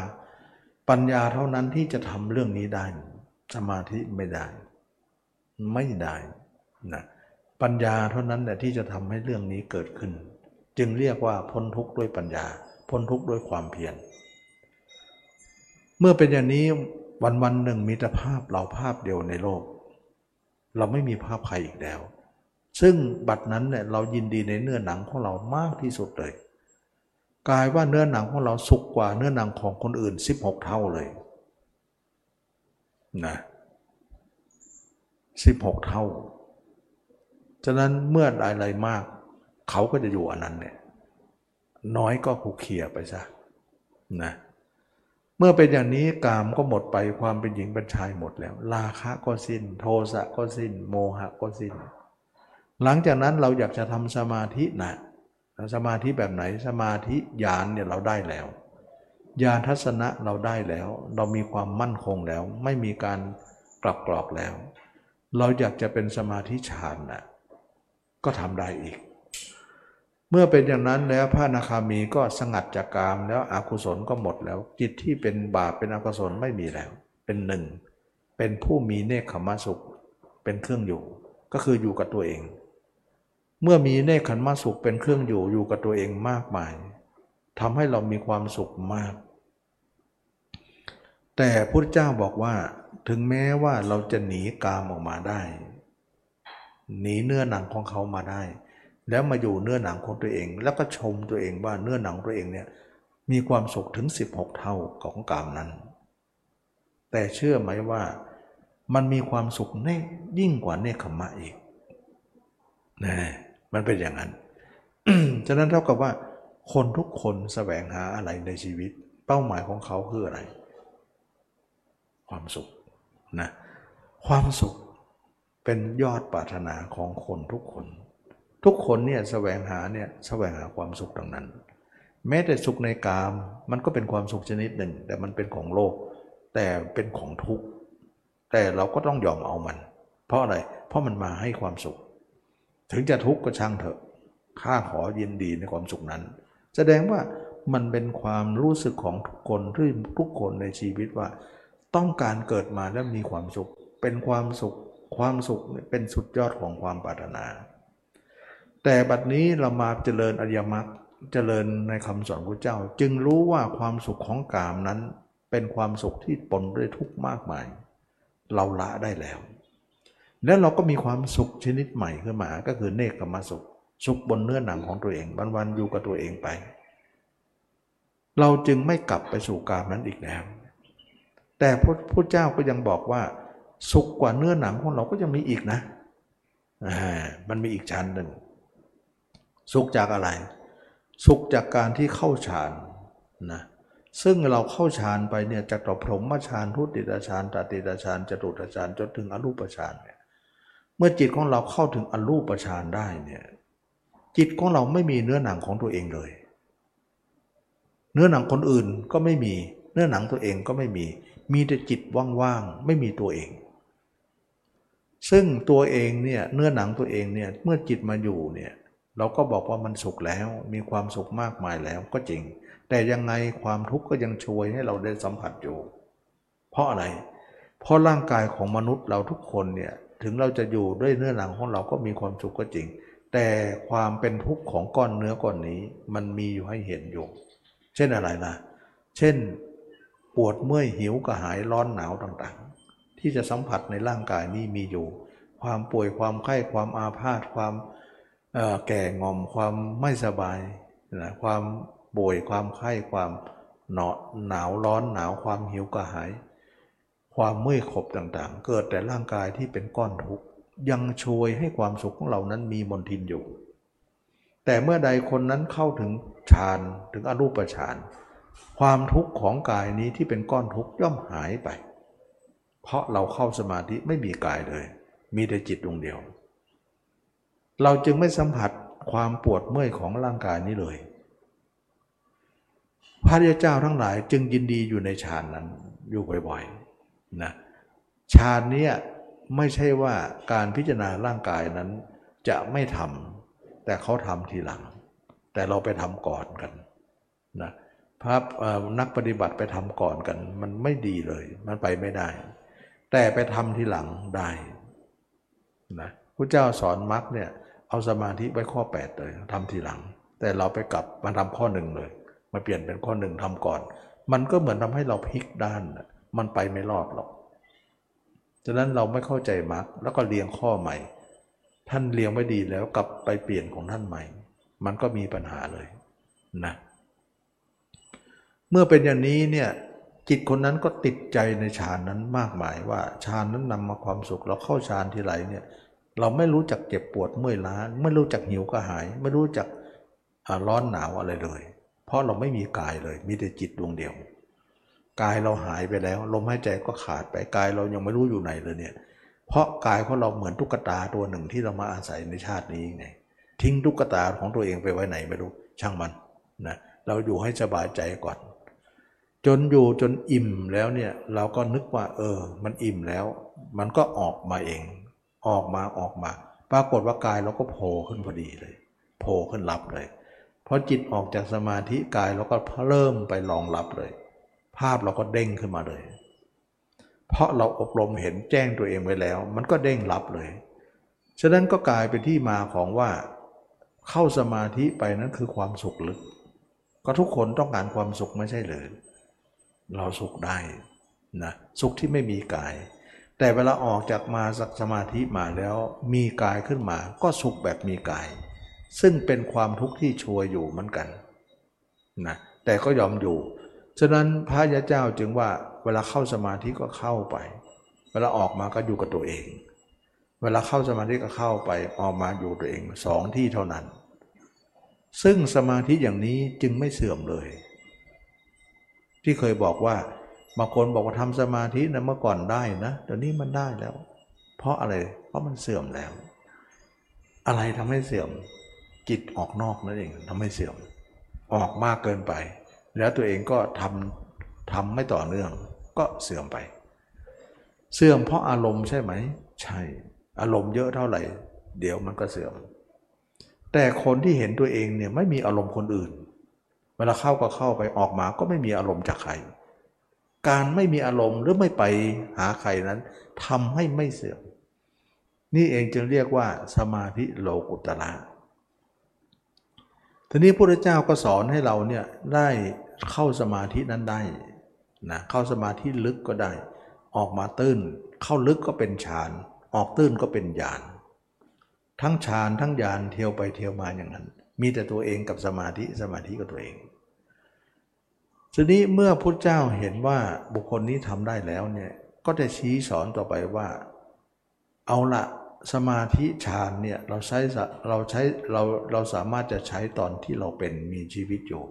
ปัญญาเท่านั้นที่จะทำเรื่องนี้ได้ สมาธิไม่ได้ ไม่ได้นะปัญญาเท่านั้นแหละที่จะทำให้เรื่องนี้เกิดขึ้น จึงเรียกว่าพ้นทุกข์ด้วยปัญญา พ้นทุกข์ด้วยความเพียรเมื่อเป็นอย่างนี้วันวันหนึ่งมีแต่ภาพเราภาพเดียวในโลก เราไม่มีภาพใครอีกแล้ว ซึ่งบัดนั้นเนี่ยเรายินดีในเนื้อหนังของเรามากที่สุดเลยกลายว่าเนื้อหนังของเราสุกกว่าเนื้อหนังของคนอื่น 16 เท่าเลยนะ16 เท่า ฉะนั้นเมื่ออะไรมาก เขาก็จะอยู่อันนั้นเนี่ยน้อยก็ผูกเขี่ยไปซะนะเเมื่อเป็นอย่างนี้กามก็หมดไปความเป็นหญิงเป็นชายหมดแล้ว ราคะก็สิน้น โทสะก็สิน้น โมหะก็สิน้น หลังจากนั้นเราอยากจะทำสมาธินะสมาธิแบบไหนสมาธิญาณเนี่ยเราได้แล้วญาณทัศนะเราได้แล้ว เรามีความมั่นคงแล้ว ไม่มีการกลับกรอกแล้ว เราอยากจะเป็นสมาธิฌานนะก็ทำได้อีก เมื่อเป็นอย่างนั้นแล้วพระนาคามีก็สงัดจากกามแล้วอกุศลก็หมดแล้ว จิตที่เป็นบาปเป็นอกุศลไม่มีแล้ว เป็นหนึ่ง เป็นผู้มีเนคขมสุข เป็นเครื่องอยู่ ก็คืออยู่กับตัวเอง เมื่อมีเนคขมสุขเป็นเครื่องอยู่อยู่กับตัวเองมากมายทำให้เรามีความสุขมาก แต่พระเจ้าบอกว่า ถึงแม้ว่าเราจะหนีกามออกมาได้ หนีเนื้อหนังของเขามาได้ แล้วมาอยู่เนื้อหนังของตัวเอง แล้วก็ชมตัวเองว่าเนื้อหนังตัวเองเนี่ยมีความสุขถึง 16 เท่าของกามนั้น แต่เชื่อไหมว่ามันมีความสุขแน่ยิ่งกว่าเนคขมะอีกนะมันเป็นอย่างนั้น ฉะนั้นเท่ากับว่า คนทุกคนแสวงหาอะไรในชีวิต เป้าหมายของเขาคืออะไร ความสุขนะความสุขเป็นยอดปรารถนาของคนทุกคน ทุกคนเนี่ยแสวงหาเนี่ยแสวงหาความสุขดังนั้น แม้แต่สุขในกามมันก็เป็นความสุขชนิดหนึ่ง แต่มันเป็นของโลก แต่เป็นของทุกข์แต่เราก็ต้องยอมเอามัน เพราะอะไรเพราะมันมาให้ความสุข ถึงจะทุกข์ก็ช่างเถอะข้าขอยินดีในความสุขนั้น แสดงว่ามันเป็นความรู้สึกของทุกคนที่ทุกคนในชีวิตว่า ต้องการเกิดมาแล้วมีความสุข เป็นความสุข ความสุขเป็นสุดยอดของความปรารถนา แต่บัดนี้เรามาเจริญอริยมรรคเจริญในคำสอนพระเจ้า จึงรู้ว่าความสุขของกามนั้น เป็นความสุขที่ปนด้วยทุกข์มากมาย เราละได้แล้ว แล้วเราก็มีความสุขชนิดใหม่ขึ้นมาก็คือเนกขมสุข สุขบนเนื้อหนังของตัวเองวันๆอยู่กับตัวเองไป เราจึงไม่กลับไปสู่กามนั้นอีกแล้ว แต่พระพุทธเจ้าก็ยังบอกว่า สุขกว่าเนื้อหนังของเราก็ยังมีอีกนะมันมีอีกชั้นหนึ่ง สุขจากอะไร สุขจากการที่เข้าฌานนะซึ่งเราเข้าฌานไปเนี่ยจากต่อพรหมฌานทุติยฌานตติยฌานจตุตฌานจนถึงอรูปฌานเนี่ยเมื่อจิตของเราเข้าถึงอรูปฌานได้เนี่ยจิตของเราไม่มีเนื้อหนังของตัวเองเลย เนื้อหนังคนอื่นก็ไม่มีเนื้อหนังตัวเองก็ไม่มี มีแต่จิตว่างๆไม่มีตัวเอง ซึ่งตัวเองเนี่ยเนื้อหนังตัวเองเนี่ยเมื่อจิตมาอยู่เนี่ย เราก็บอกว่ามันสุขแล้ว มีความสุขมากมายแล้วก็จริง แต่ยังไงความทุกข์ก็ยังช่วยให้เราได้สัมผัสอยู่ เพราะอะไร เพราะร่างกายของมนุษย์เราทุกคนเนี่ยถึงเราจะอยู่ด้วยเนื้อหนังของเราก็มีความสุขก็จริง แต่ความเป็นทุกข์ของก้อนเนื้อก้อนนี้ มันมีอยู่ให้เห็นอยู่ เช่นอะไรล่ะเช่น ปวดเมื่อยหิวกระหายร้อนหนาวต่างๆ ที่จะสัมผัสในร่างกายนี้มีอยู่ ความป่วยความไข้ความอาพาธความ แก่งอมความไม่สบายนะความป่วยความไข้ความหนาหนาวร้อนหนาวความหิวกระหาย ความเมื่อยขบต่างๆ เกิดแต่ร่างกายที่เป็นก้อนทุกข์ยังช่วยให้ความสุขของเรานั้นมีมนทินอยู่ แต่เมื่อใดคนนั้นเข้าถึงฌานถึงอรูปฌานความทุกข์ของกายนี้ที่เป็นก้อนทุกข์ย่อมหายไป เพราะเราเข้าสมาธิไม่มีกายเลย มีแต่จิตดวงเดียว เราจึงไม่สัมผัสความปวดเมื่อยของร่างกายนี้เลย พระริยเจ้าทั้งหลายจึงยินดีอยู่ในฌานนั้นอยู่บ่อยๆนะฌานเนี้ยไม่ใช่ว่าการพิจารณาร่างกายนั้นจะไม่ทำแต่เขาทำทีหลัง แต่เราไปทำก่อนกันนะพระนักปฏิบัติไปทำก่อนกัน มันไม่ดีเลย มันไปไม่ได้ แต่ไปทำทีหลังได้นะพระเจ้าสอนมรรคเนี่ย เอาสมาธิไว้ข้อ 8 เลยทำทีหลัง แต่เราไปกลับมาทำข้อหนึ่งเลย มาเปลี่ยนเป็นข้อหนึ่งทำก่อน มันก็เหมือนทำให้เราพลิกด้าน มันไปไม่รอดหรอกฉะนั้นเราไม่เข้าใจมรรคแล้วก็เรียงข้อใหม่ ท่านเรียงไม่ดีแล้วกลับไปเปลี่ยนของท่านใหม่ มันก็มีปัญหาเลยนะเมื่อเป็นอย่างนี้เนี่ยจิตคนนั้นก็ติดใจในฌานนั้นมากมายว่าฌานนั้นนำมาความสุขเราเข้าฌานทีไรเนี่ย เราไม่รู้จักเจ็บปวดเมื่อยล้าไม่รู้จักหิวกระหาย ไม่รู้จักร้อนหนาวอะไรเลย เพราะเราไม่มีกายเลย มีแต่จิตดวงเดียว กายเราหายไปแล้ว ลมหายใจก็ขาดไปกายเรายังไม่รู้อยู่ไหนเลยเนี่ย เพราะกายของเราเหมือนตุ๊กตาตัวหนึ่งที่เรามาอาศัยในชาตินี้ไงทิ้งตุ๊กตาของตัวเองไปไว้ไหนไม่รู้ช่างมันนะเราอยู่ให้สบายใจก่อน จนอยู่จนอิ่มแล้วเนี่ยเราก็นึกว่า เออ มันอิ่มแล้ว มันก็ออกมาเอง ออกมาออกมา ปรากฏว่ากายเราก็โผล่ขึ้นพอดีเลย โผล่ขึ้นรับเลยพอจิตออกจากสมาธิกายเราก็เริ่มไปรองรับเลย ภาพเราก็เด้งขึ้นมาเลย เพราะเราอบรมเห็นแจ้งตัวเองไว้แล้ว มันก็เด้งรับเลย ฉะนั้นก็กลายเป็นที่มาของว่า เข้าสมาธิไปนั้นคือความสุขลึก ก็ทุกคนต้องการความสุขไม่ใช่เลยเราสุขได้นะสุขที่ไม่มีกาย แต่เวลาออกจากมาสักสมาธิมาแล้วมีกายขึ้นมา ก็สุขแบบมีกาย ซึ่งเป็นความทุกข์ที่ชัวอยู่เหมือนกันนะแต่ก็ยอมอยู่ ฉะนั้นพระยาเจ้าจึงว่าเวลาเข้าสมาธิก็เข้าไป เวลาออกมาก็อยู่กับตัวเอง เวลาเข้าสมาธิก็เข้าไปออกมาอยู่ตัวเองสองที่เท่านั้น ซึ่งสมาธิอย่างนี้จึงไม่เสื่อมเลย ที่เคยบอกว่า บางคนบอกว่าทำสมาธินะเมื่อก่อนได้นะเดี๋ยวนี้มันได้แล้ว เพราะอะไร เพราะมันเสื่อมแล้ว อะไรทำให้เสื่อม จิตออกนอกนั่นเองทำให้เสื่อม ออกมากเกินไป แล้วตัวเองก็ทำทำไม่ต่อเนื่อง ก็เสื่อมไป เสื่อมเพราะอารมณ์ใช่ไหม ใช่ อารมณ์เยอะเท่าไหร่ เดี๋ยวมันก็เสื่อม แต่คนที่เห็นตัวเองเนี่ยไม่มีอารมณ์คนอื่น เวลาเข้าก็เข้าไปออกมาก็ไม่มีอารมณ์จากใคร การไม่มีอารมณ์หรือไม่ไปหาใครนั้นทำให้ไม่เสื่อม นี่เองจึงเรียกว่าสมาธิโลกุตระทีนี้พระพุทธเจ้าก็สอนให้เราเนี่ยได้เข้าสมาธินั้นได้นะเข้าสมาธิลึกก็ได้ ออกมาตื้น เข้าลึกก็เป็นฌาน ออกตื้นก็เป็นญาณทั้งฌานทั้งญาณเที่ยวไปเที่ยวมาอย่างนั้น มีแต่ตัวเองกับสมาธิสมาธิกับตัวเอง ทีนี้เมื่อพุทธเจ้าเห็นว่าบุคคลนี้ทำได้แล้วเนี่ยก็จะชี้สอนต่อไปว่า เอาละสมาธิฌานเนี่ยเราใช้เราใช้เราเราสามารถจะใช้ตอนที่เราเป็นมีชีวิตอยู่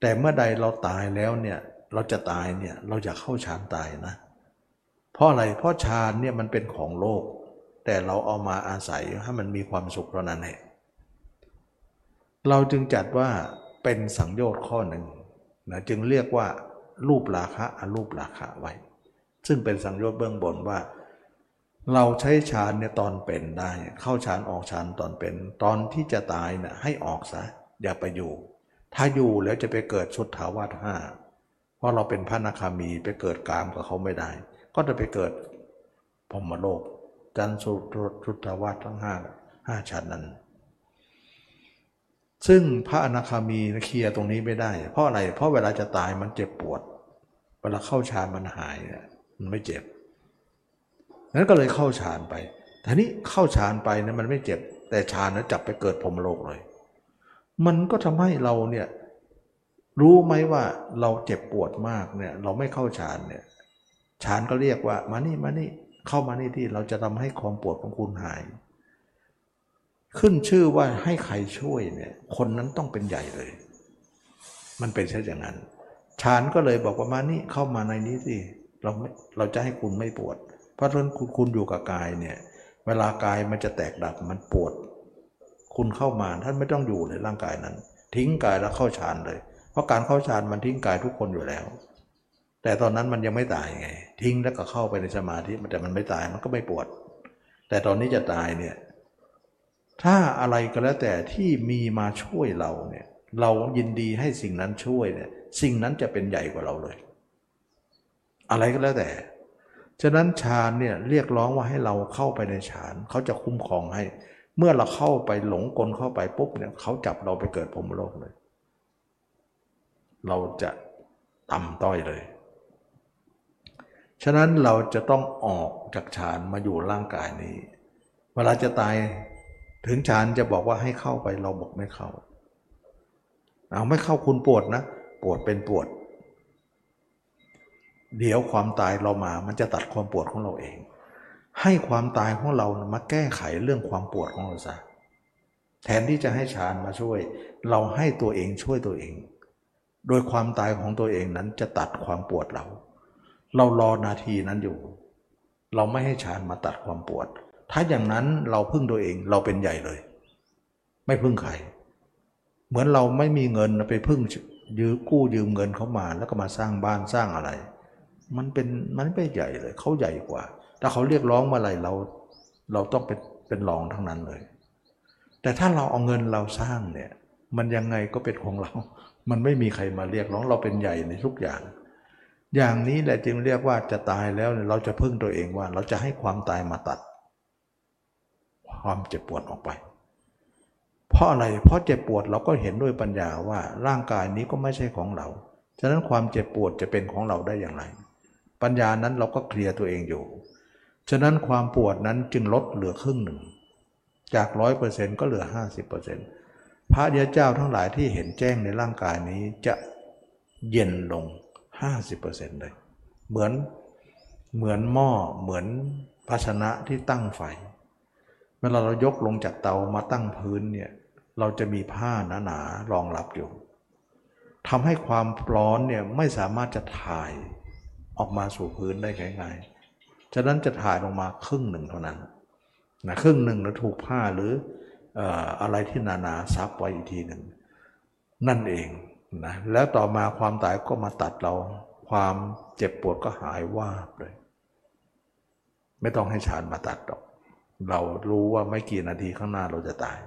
แต่เมื่อใดเราตายแล้วเนี่ยเราจะตายเนี่ยเราจะเข้าฌานตายนะ เพราะอะไรเพราะฌานเนี่ยมันเป็นของโลก แต่เราเอามาอาศัยให้มันมีความสุขเท่านั้นเองเราจึงจัดว่าเป็นสังโยชน์ข้อหนึ่ง นะจึงเรียกว่ารูปราคะอรูปราคะไว้ ซึ่งเป็นสังโยชน์เบื้องบนว่า เราใช้ฌานเนี่ยตอนเป็นได้ เข้าฌานออกฌานตอนเป็น ตอนที่จะตายเนี่ยให้ออกซะอย่าไปอยู่ ถ้าอยู่แล้วจะไปเกิดชุดถาวาสห้าเพราะเราเป็นพระนาคามีไปเกิดกามกับเขาไม่ได้ ก็จะไปเกิดพรมโลก จันสุชุทธาวาสทั้งห้าห้าชั้นนั้น ซึ่งพระอนาคามีเคลียร์ตรงนี้ไม่ได้ เพราะอะไร เพราะเวลาจะตายมันเจ็บปวด เวลาเข้าฌานมันหายมันไม่เจ็บนั้นก็เลยเข้าฌานไปทีนี้เข้าฌานไปเนี่ยมันไม่เจ็บ แต่ฌานนั้นจับไปเกิดพรมโลกเลย มันก็ทำให้เราเนี่ยรู้ไหมว่าเราเจ็บปวดมากเนี่ยเราไม่เข้าฌานเนี่ยฌานก็เรียกว่ามานี่มานี่เข้ามานี่ที่เราจะทำให้ความปวดของคุณหาย ขึ้นชื่อว่าให้ใครช่วยเนี่ย คนนั้นต้องเป็นใหญ่เลย มันเป็นเช่นอย่างนั้นฌานก็เลยบอกว่ามานี่เข้ามาในนี้สิเราไม่เราจะให้คุณไม่ปวด เพราะฉะนั้นคุณคุณอยู่กับกายเนี่ย เวลากายมันจะแตกดับมันปวด คุณเข้ามาท่านไม่ต้องอยู่ในร่างกายนั้น ทิ้งกายแล้วเข้าฌานเลย เพราะการเข้าฌานมันทิ้งกายทุกคนอยู่แล้ว แต่ตอนนั้นมันยังไม่ตายไง ทิ้งแล้วก็เข้าไปในสมาธิแต่มันไม่ตายมันก็ไม่ปวด แต่ตอนนี้จะตายเนี่ย ถ้าอะไรก็แล้วแต่ที่มีมาช่วยเราเนี่ยเรายินดีให้สิ่งนั้นช่วยเนี่ยสิ่งนั้นจะเป็นใหญ่กว่าเราเลย อะไรก็แล้วแต่ ฉะนั้นฌานเนี่ยเรียกร้องว่าให้เราเข้าไปในฌานเขาจะคุ้มครองให้ เมื่อเราเข้าไปหลงกลเข้าไปปุ๊บเนี่ยเขาจับเราไปเกิดพรมโลกเลย เราจะต่ำต้อยเลย ฉะนั้นเราจะต้องออกจากฌานมาอยู่ร่างกายนี้ เวลาจะตาย ถึงฌานจะบอกว่าให้เข้าไปเราบอกไม่เข้า เอาไม่เข้าคุณปวดนะ ปวดเป็นปวด เดี๋ยวความตายเรามา มันจะตัดความปวดของเราเอง ให้ความตายของเรามาแก้ไขเรื่องความปวดของเราซะแทนที่จะให้ฌานมาช่วย เราให้ตัวเองช่วยตัวเอง โดยความตายของตัวเองนั้นจะตัดความปวดเรา เรารอนาทีนั้นอยู่ เราไม่ให้ฌานมาตัดความปวด ถ้าอย่างนั้นเราพึ่งตัวเองเราเป็นใหญ่เลย ไม่พึ่งใครเหมือนเราไม่มีเงินไปพึ่งยืมกู้ยืมเงินเขามาแล้วก็มาสร้างบ้านสร้างอะไร มันเป็นมันไม่ใหญ่เลยเขาใหญ่กว่า ถ้าเขาเรียกร้องมาอะไรเรา เราต้องเป็นเป็นรองทั้งนั้นเลย แต่ถ้าเราเอาเงินเราสร้างเนี่ย มันยังไงก็เป็นของเรา มันไม่มีใครมาเรียกร้องเราเป็นใหญ่ในทุกอย่าง อย่างนี้แหละจึงเรียกว่าจะตายแล้วเราจะพึ่งตัวเองว่า เราจะให้ความตายมาตัด ความเจ็บปวดออกไป เพราะอะไร เพราะเจ็บปวดเราก็เห็นด้วยปัญญาว่าร่างกายนี้ก็ไม่ใช่ของเรา ฉะนั้นความเจ็บปวดจะเป็นของเราได้อย่างไร ปัญญานั้นเราก็เคลียร์ตัวเองอยู่ ฉะนั้นความปวดนั้นจึงลดเหลือครึ่งหนึ่ง จากร้อยเปอร์เซ็นต์ก็เหลือห้าสิบเปอร์เซ็นต์พระเดียเจ้าทั้งหลายที่เห็นแจ้งในร่างกายนี้จะเย็นลงห้าสิบเปอร์เซ็นต์เลย เหมือนเหมือนหม้อเหมือนภาชนะที่ตั้งไฟ วลาเรายกลงจากเตามาตั้งพื้นเนี่ยเราจะมีผ้าหนาๆรองรับอยู่ทำให้ความร้อนเนี่ยไม่สามารถจะถ่ายออกมาสู่พื้นได้ง่ายๆ ฉะนั้นจะถ่ายลงมาครึ่งหนึ่งเท่านั้นนะครึ่งหนึ่งแล้วถูกผ้าหรืออะไรที่หนาๆซับไว้อีกทีหนึ่งนั่นเองนะแล้วต่อมาความตายก็มาตัดเรา ความเจ็บปวดก็หายว่าเลย ไม่ต้องให้ฌานมาตัดหรอก เรารู้ว่าไม่กี่นาทีข้างหน้าเราจะตาย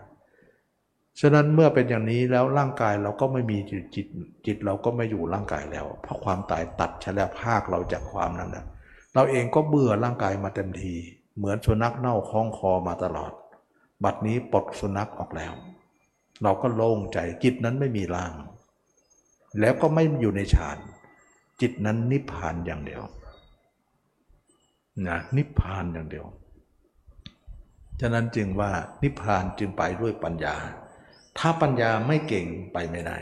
ฉะนั้นเมื่อเป็นอย่างนี้แล้วร่างกายเราก็ไม่มีจิตจิตจิตเราก็ไม่อยู่ร่างกายแล้ว เพราะความตายตัดชะแล้วภาคเราจากความนั้นนะเราเองก็เบื่อร่างกายมาเต็มที เหมือนสุนัขเน่าคล้องคอมาตลอด บัดนี้ปลดสุนัขออกแล้ว เราก็โล่งใจจิตนั้นไม่มีร่าง แล้วก็ไม่อยู่ในฌานจิตนั้นนิพพานอย่างเดียวนะนิพพานอย่างเดียว ฉะนั้นจึงว่านิพพานจึงไปด้วยปัญญา ถ้าปัญญาไม่เก่งไปไม่ได้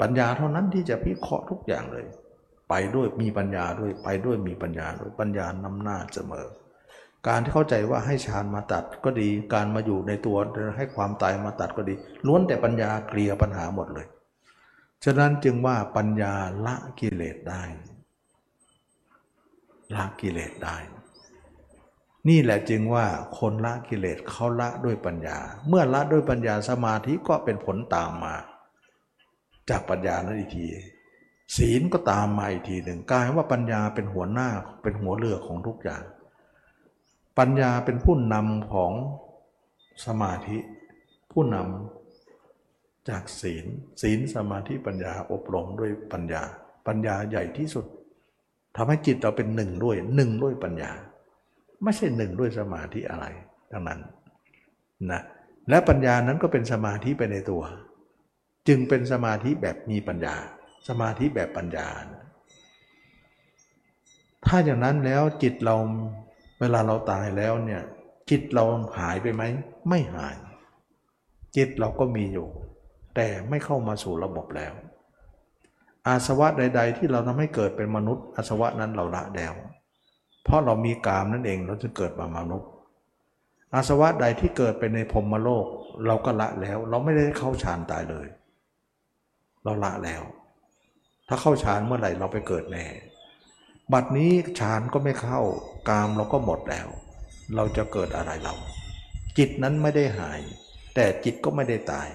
ปัญญาเท่านั้นที่จะพิเคราะห์ทุกอย่างเลย ไปด้วยมีปัญญาด้วยไปด้วยมีปัญญาด้วยปัญญานำหน้าเสมอ การที่เข้าใจว่าให้ฌานมาตัดก็ดี การมาอยู่ในตัวให้ความตายมาตัดก็ดี ล้วนแต่ปัญญาเคลียร์ปัญหาหมดเลย ฉะนั้นจึงว่าปัญญาละกิเลสได้ละกิเลสได้ นี่แหละจึงว่าคนละกิเลสเขาละด้วยปัญญา เมื่อละด้วยปัญญาสมาธิก็เป็นผลตามมา จากปัญญานั้นอีกที ศีลก็ตามมาอีกทีหนึ่งกลายว่าปัญญาเป็นหัวหน้าเป็นหัวเรือของทุกอย่าง ปัญญาเป็นผู้นำของสมาธิ ผู้นำจากศีล ศีลสมาธิปัญญาอบรมด้วยปัญญา ปัญญาใหญ่ที่สุดทำให้จิตเราเป็นหนึ่งด้วยหนึ่งด้วยปัญญา ไม่ใช่หนึ่งด้วยสมาธิอะไรทั้งนั้นนะและปัญญานั้นก็เป็นสมาธิไปในตัว จึงเป็นสมาธิแบบมีปัญญา สมาธิแบบปัญญา ถ้าอย่างนั้นแล้วจิตเราเวลาเราตายแล้วเนี่ยจิตเราหายไปไหม ไม่หาย จิตเราก็มีอยู่ แต่ไม่เข้ามาสู่ระบบแล้ว อาสวะใด ๆ ที่เราทำให้เกิดเป็นมนุษย์ อาสวะนั้นเราละแล้ว เพราะเรามีกามนั่นเองเราจะเกิดมามนุษย์ อาสวะใดที่เกิดเป็นในพรมโลก เราก็ละแล้ว เราไม่ได้เข้าฌานตายเลย เราละแล้ว ถ้าเข้าฌานเมื่อไหร่เราไปเกิดแน่บัดนี้ฌานก็ไม่เข้ากามเราก็หมดแล้ว เราจะเกิดอะไรเรา จิตนั้นไม่ได้หาย แต่จิตก็ไม่ได้ตาย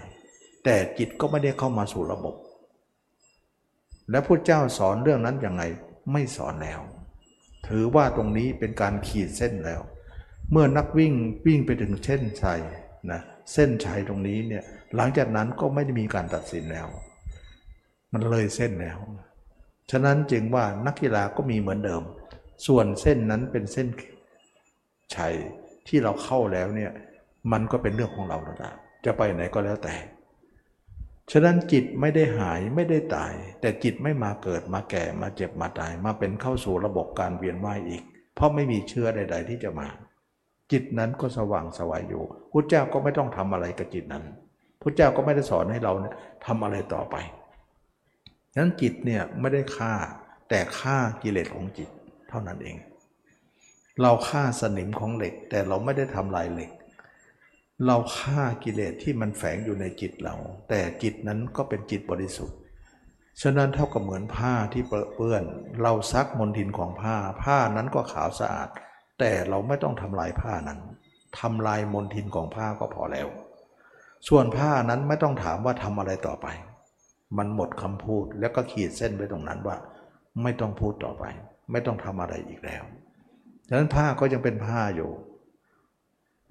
แต่จิตก็ไม่ได้เข้ามาสู่ระบบ แล้วพระเจ้าสอนเรื่องนั้นยังไงไม่สอนแล้ว ถือว่าตรงนี้เป็นการขีดเส้นแล้ว เมื่อนักวิ่งวิ่งไปถึงเส้นชัยนะเส้นชัยตรงนี้เนี่ยหลังจากนั้นก็ไม่ได้มีการตัดสินแล้ว มันเลยเส้นแล้ว ฉะนั้นจึงว่านักกีฬาก็มีเหมือนเดิม ส่วนเส้นนั้นเป็นเส้นชัยที่เราเข้าแล้วเนี่ยมันก็เป็นเรื่องของเราแล้วจะไปไหนก็แล้วแต่ ฉะนั้นจิตไม่ได้หายไม่ได้ตาย แต่จิตไม่มาเกิดมาแก่มาเจ็บมาตายมาเป็นเข้าสู่ระบบการเวียนว่ายอีก เพราะไม่มีเชื้อใด ๆ ที่จะมา จิตนั้นก็สว่างสวายอยู่พระเจ้าก็ไม่ต้องทำอะไรกับจิตนั้นพระเจ้าก็ไม่ได้สอนให้เราเนี่ยทำอะไรต่อไปนั้นจิตเนี่ยไม่ได้ฆ่าแต่ฆ่ากิเลสของจิตเท่านั้นเอง เราฆ่าสนิมของเหล็กแต่เราไม่ได้ทำลายเหล็ก เราฆ่ากิเลสที่มันแฝงอยู่ในจิตเรา แต่จิตนั้นก็เป็นจิตบริสุทธิ์ ฉะนั้นเท่ากับเหมือนผ้าที่เปื้อน เราซักมลทินของผ้า ผ้านั้นก็ขาวสะอาด แต่เราไม่ต้องทำลายผ้านั้นทำลายมลทินของผ้าก็พอแล้ว ส่วนผ้านั้นไม่ต้องถามว่าทำอะไรต่อไป มันหมดคำพูดแล้วก็ขีดเส้นไว้ตรงนั้นว่า ไม่ต้องพูดต่อไป ไม่ต้องทำอะไรอีกแล้ว ฉะนั้นผ้าก็ยังเป็นผ้าอยู่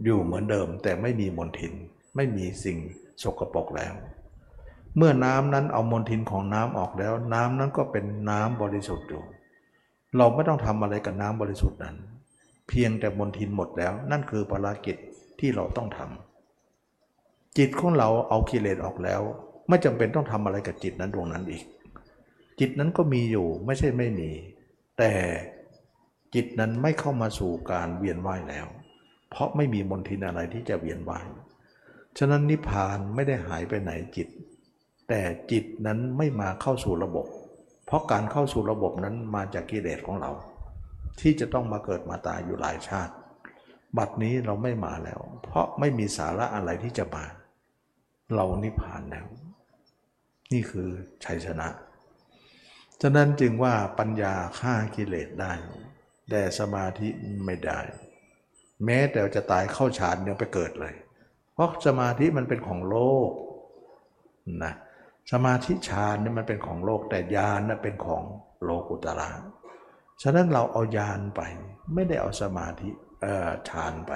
อยู่เหมือนเดิมแต่ไม่มีมลทิน ไม่มีสิ่งสกปรกแล้ว เมื่อน้ำนั้นเอามลทินของน้ำออกแล้ว น้ำนั้นก็เป็นน้ำบริสุทธิ์อยู่ เราไม่ต้องทำอะไรกับน้ำบริสุทธิ์นั้น เพียงแต่มลทินหมดแล้ว นั่นคือภารกิจที่เราต้องทำจิตของเราเอากิเลสออกแล้ว ไม่จำเป็นต้องทำอะไรกับจิตนั้นดวงนั้นอีก จิตนั้นก็มีอยู่ไม่ใช่ไม่มี แต่จิตนั้นไม่เข้ามาสู่การเวียนว่ายแล้ว เพราะไม่มีมนทินอะไรที่จะเวียนว่าย ฉะนั้นนิพพานไม่ได้หายไปไหนจิต แต่จิตนั้นไม่มาเข้าสู่ระบบ เพราะการเข้าสู่ระบบนั้นมาจากกิเลสของเรา ที่จะต้องมาเกิดมาตายอยู่หลายชาติ บัดนี้เราไม่มาแล้ว เพราะไม่มีสาระอะไรที่จะมา เรานิพพานแล้ว นี่คือชัยชนะ ฉะนั้นจึงว่าปัญญาฆ่ากิเลสได้ แต่สมาธิไม่ได้ แม้แต่จะตายเข้าฌานยังไปเกิดเลย เพราะสมาธิมันเป็นของโลกนะสมาธิฌานนี่มันเป็นของโลกแต่ญาณนเป็นของโลกุตระฉะนั้นเราเอาญาณไป ไม่ได้เอาสมาธิฌานไป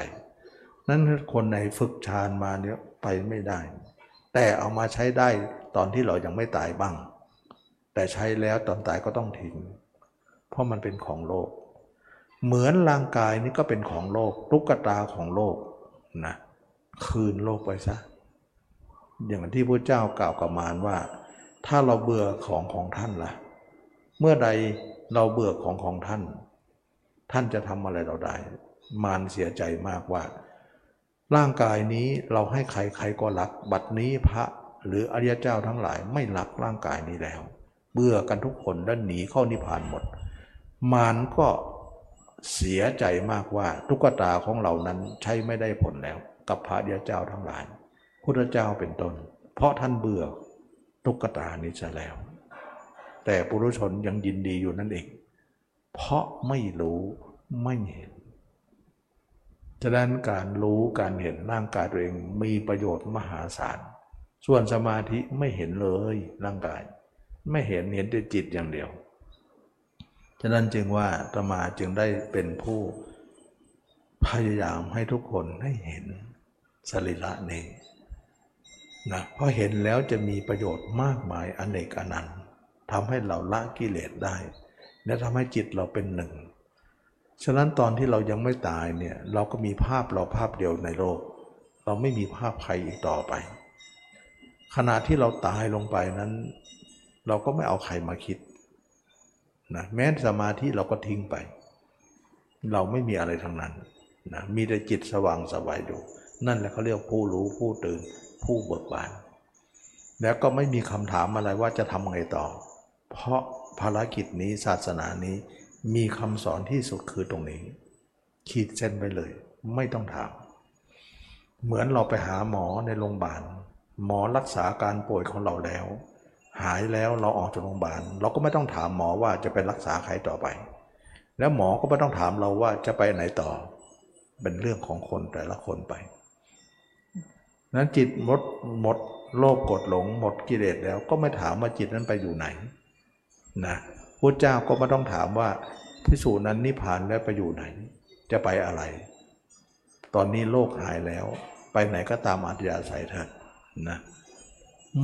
นั้นคนในฝึกฌานมาเนี่ยไปไม่ได้ แต่เอามาใช้ได้ตอนที่เรายังไม่ตายบ้าง แต่ใช้แล้วตอนตายก็ต้องทิ้งเพราะมันเป็นของโลก เหมือนร่างกายนี้ก็เป็นของโลกตุ๊กตาของโลกนะคืนโลกไปซะ อย่างที่พระเจ้ากล่าวกับมารว่า ถ้าเราเบื่อของของท่านละ่ะ เมื่อใดเราเบื่อของของท่าน ท่านจะทำอะไรเราได้ มารเสียใจมากว่า ร่างกายนี้เราให้ใครใครก็รัก บัดนี้พระหรืออริยเจ้าทั้งหลายไม่รักร่างกายนี้แล้ว เบื่อกันทุกคนและหนีเข้านิพพานหมด มารก็ เสียใจมากว่าตุ๊กตาของเรานั้นใช้ไม่ได้ผลแล้ว กับพระเดียเจ้าทั้งหลายพุทธเจ้าเป็นต้น เพราะท่านเบื่อตุ๊กตานี้จะแล้ว แต่ปุรุชนยังยินดีอยู่นั่นเองเพราะไม่รู้ไม่เห็นฉะนั้นการรู้การเห็นร่างกายตัวเองมีประโยชน์มหาศาล ส่วนสมาธิไม่เห็นเลยร่างกาย ไม่เห็นเห็นแต่จิตอย่างเดียว ฉะนั้นจึงว่าตมาจึงได้เป็นผู้พยายามให้ทุกคนให้เห็นสรีระนี้นะเพราะเห็นแล้วจะมีประโยชน์มากมายอเนกอนันต์ทำให้เราละกิเลสได้ และทำให้จิตเราเป็นหนึ่ง ฉะนั้นตอนที่เรายังไม่ตายเนี่ยเราก็มีภาพเราภาพเดียวในโลก เราไม่มีภาพใครอีกต่อไป ขณะที่เราตายลงไปนั้น เราก็ไม่เอาใครมาคิด นะแม้สมาธิเราก็ทิ้งไป เราไม่มีอะไรทั้งนั้นนะมีแต่จิตสว่างสบายอยู่ นั่นแหละเขาเรียกผู้รู้ผู้ตื่นผู้เบิกบาน แล้วก็ไม่มีคำถามอะไรว่าจะทำไงต่อ เพราะภารกิจนี้ศาสนานี้มีคำสอนที่สุดคือตรงนี้ ขีดเส้นไปเลย ไม่ต้องถาม เหมือนเราไปหาหมอในโรงพยาบาลหมอรักษาการป่วยของเราแล้ว หายแล้วเราออกจากโรงพยาบาล เราก็ไม่ต้องถามหมอว่าจะไปรักษาใครต่อไป แล้วหมอก็ไม่ต้องถามเราว่าจะไปไหนต่อ เป็นเรื่องของคนแต่ละคนไป นั้นจิตหมดหมดโลภกดหลง หมดกิเลสแล้วก็ไม่ถามว่าจิตนั้นไปอยู่ไหนนะพระเจ้าก็ไม่ต้องถามว่าพิสูจนั้นนิพพานแล้วไปอยู่ไหน จะไปอะไร ตอนนี้โลกหายแล้ว ไปไหนก็ตามอัธยาศัยเถิดนะ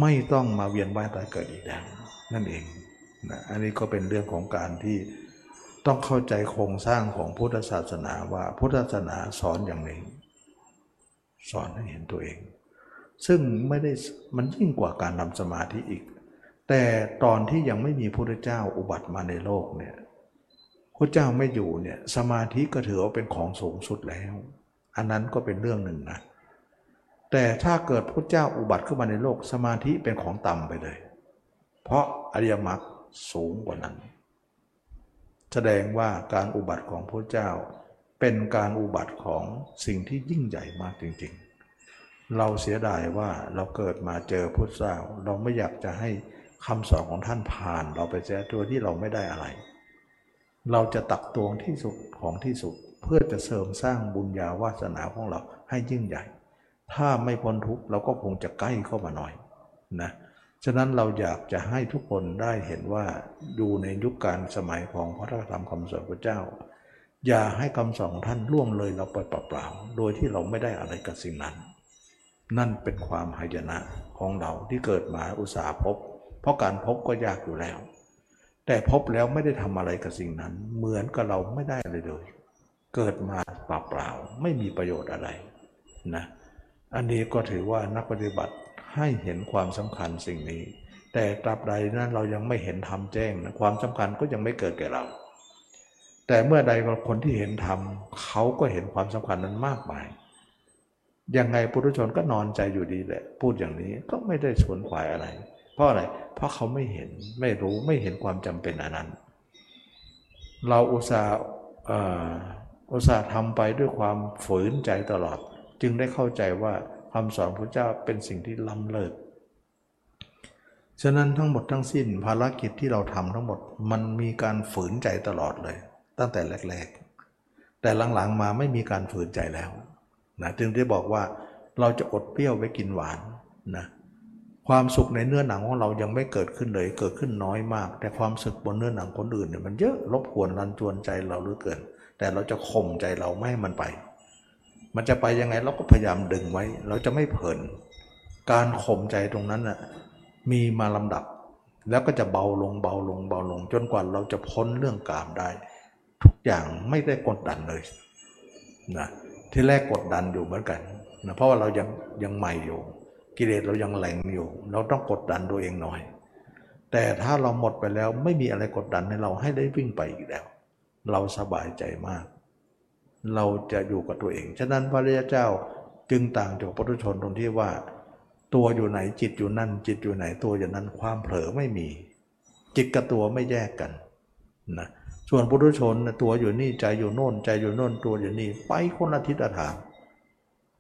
ไม่ต้องมาเวียนว่ายตายเกิดอีกแล้วนั่นเองนะอันนี้ก็เป็นเรื่องของการที่ต้องเข้าใจโครงสร้างของพุทธศาสนาว่าพุทธศาสนาสอนอย่างนี้ สอนให้เห็นตัวเอง ซึ่งไม่ได้มันยิ่งกว่าการทำสมาธิอีก แต่ตอนที่ยังไม่มีพระเจ้าอุบัติมาในโลกเนี่ยพระเจ้าไม่อยู่เนี่ยสมาธิก็ถือว่าเป็นของสูงสุดแล้ว อันนั้นก็เป็นเรื่องหนึ่งนะ แต่ถ้าเกิดพระเจ้าอุบัติขึ้นมาในโลกสมาธิเป็นของต่ำไปเลย เพราะอริยมรรคสูงกว่านั้น แสดงว่าการอุบัติของพระเจ้า เป็นการอุบัติของสิ่งที่ยิ่งใหญ่มากจริงๆ เราเสียดายว่าเราเกิดมาเจอพระเจ้า เราไม่อยากจะให้คำสอนของท่านผ่าน เราไปเสียตัวที่เราไม่ได้อะไร เราจะตักตวงที่สุดของที่สุดเพื่อจะเสริมสร้างบุญญาวาสนาของเราให้ยิ่งใหญ่ ถ้าไม่พ้นทุกข์เราก็คงจะใกล้เข้ามาหน่อยนะฉะนั้นเราอยากจะให้ทุกคนได้เห็นว่าอยู่ในยุคการสมัยของพระธรรมคำสอนพระเจ้า อย่าให้คำสอนท่านล่วงเลยเราไปเปล่าๆโดยที่เราไม่ได้อะไรกับสิ่งนั้น นั่นเป็นความหายนะของเราที่เกิดมาอุตสาหพบ เพราะการพบก็ยากอยู่แล้ว แต่พบแล้วไม่ได้ทำอะไรกับสิ่งนั้น เหมือนกับเราไม่ได้อะไรเลย เกิดมาเปล่าๆไม่มีประโยชน์อะไรนะ อันนี้ก็ถือว่านักปฏิบัติให้เห็นความสำคัญสิ่งนี้ แต่ตราบใดนั้นเรายังไม่เห็นธรรมแจ้งนะความสำคัญก็ยังไม่เกิดแก่เรา แต่เมื่อใดคนที่เห็นธรรมเขาก็เห็นความสำคัญนั้นมากมายยังไงปุถุชนก็นอนใจอยู่ดีแหละ พูดอย่างนี้ก็ไม่ได้สวนขวายอะไร เพราะอะไร เพราะเขาไม่เห็นไม่รู้ไม่เห็นความจำเป็นอันนั้น เราอุตส่าห์อุตส่าห์ทำไปด้วยความฝืนใจตลอด จึงได้เข้าใจว่าคำสอนพระเจ้าเป็นสิ่งที่ล้ำเลิศฉะนั้นทั้งหมดทั้งสิ้นภารกิจที่เราทำทั้งหมดมันมีการฝืนใจตลอดเลย ตั้งแต่แรก ๆ แต่หลังๆมาไม่มีการฝืนใจแล้วนะจึงได้บอกว่าเราจะอดเปรี้ยวไว้กินหวานนะความสุขในเนื้อหนังของเรายังไม่เกิดขึ้นเลย เกิดขึ้นน้อยมาก แต่ความสุขบนเนื้อหนังคนอื่นเนี่ยมันเยอะรบกวนรันจวนใจเราหรือเกิน แต่เราจะข่มใจเราไม่ให้มันไป มันจะไปยังไงเราก็พยายามดึงไว้ เราจะไม่เพลิน การข่มใจตรงนั้นน่ะมีมาลำดับ แล้วก็จะเบาลงเบาลงเบาลง จนกว่าเราจะพ้นเรื่องกามได้ ทุกอย่างไม่ได้กดดันเลยนะที่แรกกดดันอยู่เหมือนกันนะเพราะว่าเรายังยังใหม่อยู่ กิเลสเรายังแหลงอยู่ เราต้องกดดันตัวเองหน่อย แต่ถ้าเราหมดไปแล้วไม่มีอะไรกดดันให้เราให้ได้วิ่งไปอีกแล้ว เราสบายใจมาก เราจะอยู่กับตัวเอง ฉะนั้นพระริยเจ้าจึงต่างจากปุถุชนตรงที่ว่า ตัวอยู่ไหนจิตอยู่นั่น จิตอยู่ไหนตัวอยู่นั้นความเผลอไม่มี จิตกับตัวไม่แยกกันนะส่วนปุถุชนตัวอยู่นี่ใจอยู่โน่น ใจอยู่โน่นตัวอยู่นี่ไปคนละทิศละทาง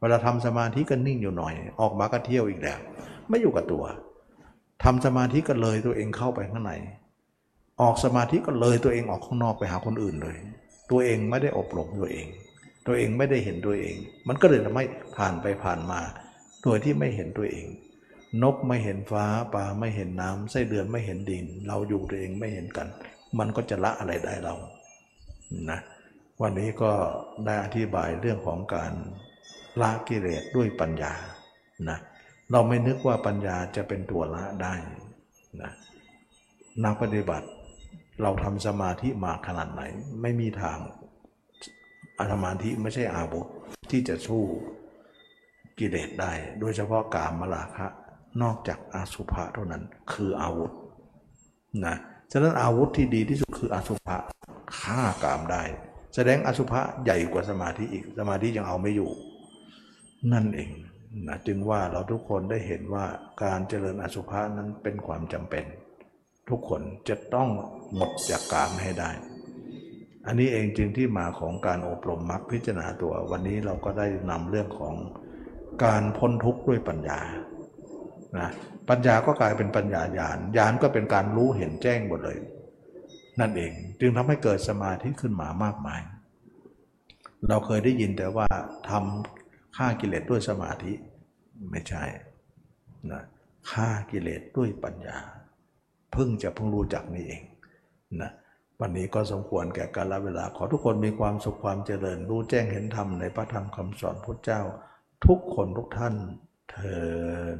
เวลาทำสมาธิก็นิ่งอยู่หน่อย ออกมาก็เที่ยวอีกแล้วไม่อยู่กับตัวทำสมาธิก็เลยตัวเองเข้าไปข้างในออกสมาธิก็เลยตัวเองออกข้างนอกไปหาคนอื่นเลย ตัวเองไม่ได้อบรมตัวเอง ตัวเองไม่ได้เห็นตัวเอง มันก็เลยทำให้ผ่านไปผ่านมา โดยที่ไม่เห็นตัวเอง นกไม่เห็นฟ้าปลาไม่เห็นน้ำไส้เดือนไม่เห็นดิน เราอยู่ตัวเองไม่เห็นกัน มันก็จะละอะไรได้เรานะวันนี้ก็ได้อธิบายเรื่องของการละกิเลสด้วยปัญญานะเราไม่นึกว่าปัญญาจะเป็นตัวละได้นะนักปฏิบัติ เราทำสมาธิมาขนาดไหน ไม่มีทางอาสมาธิไม่ใช่อาวุธที่จะสู้กิเลสได้ โดยเฉพาะกามราคะ นอกจากอาสุภะเท่านั้นคืออาวุธนะฉะนั้นอาวุธที่ดีที่สุดคืออาสุภะฆ่ากามได้ แสดงอสุภะใหญ่กว่าสมาธิอีกสมาธิยังเอาไม่อยู่ นั่นเองนะจึงว่าเราทุกคนได้เห็นว่าการเจริญอสุภะนั้นเป็นความจำเป็น ทุกคนจะต้อง หมดจากกามให้ได้ อันนี้เองจึงที่มาของการอบรมมรรคพิจารณาตัว วันนี้เราก็ได้นำเรื่องของการพ้นทุกข์ด้วยปัญญานะปัญญาก็กลายเป็นปัญญาญาณญาณก็เป็นการรู้เห็นแจ้งหมดเลย นั่นเองจึงทำให้เกิดสมาธิขึ้นมามากมาย เราเคยได้ยินแต่ว่าทำฆ่ากิเลสด้วยสมาธิไม่ใช่นะฆ่ากิเลสด้วยปัญญา เพิ่งจะเพิ่งรู้จักนี่เอง นะวันนี้ก็สมควรแก่กาลเวลา ขอทุกคนมีความสุขความเจริญ รู้แจ้งเห็นธรรมในพระธรรมคำสอนพระเจ้า ทุกคนทุกท่านเทอ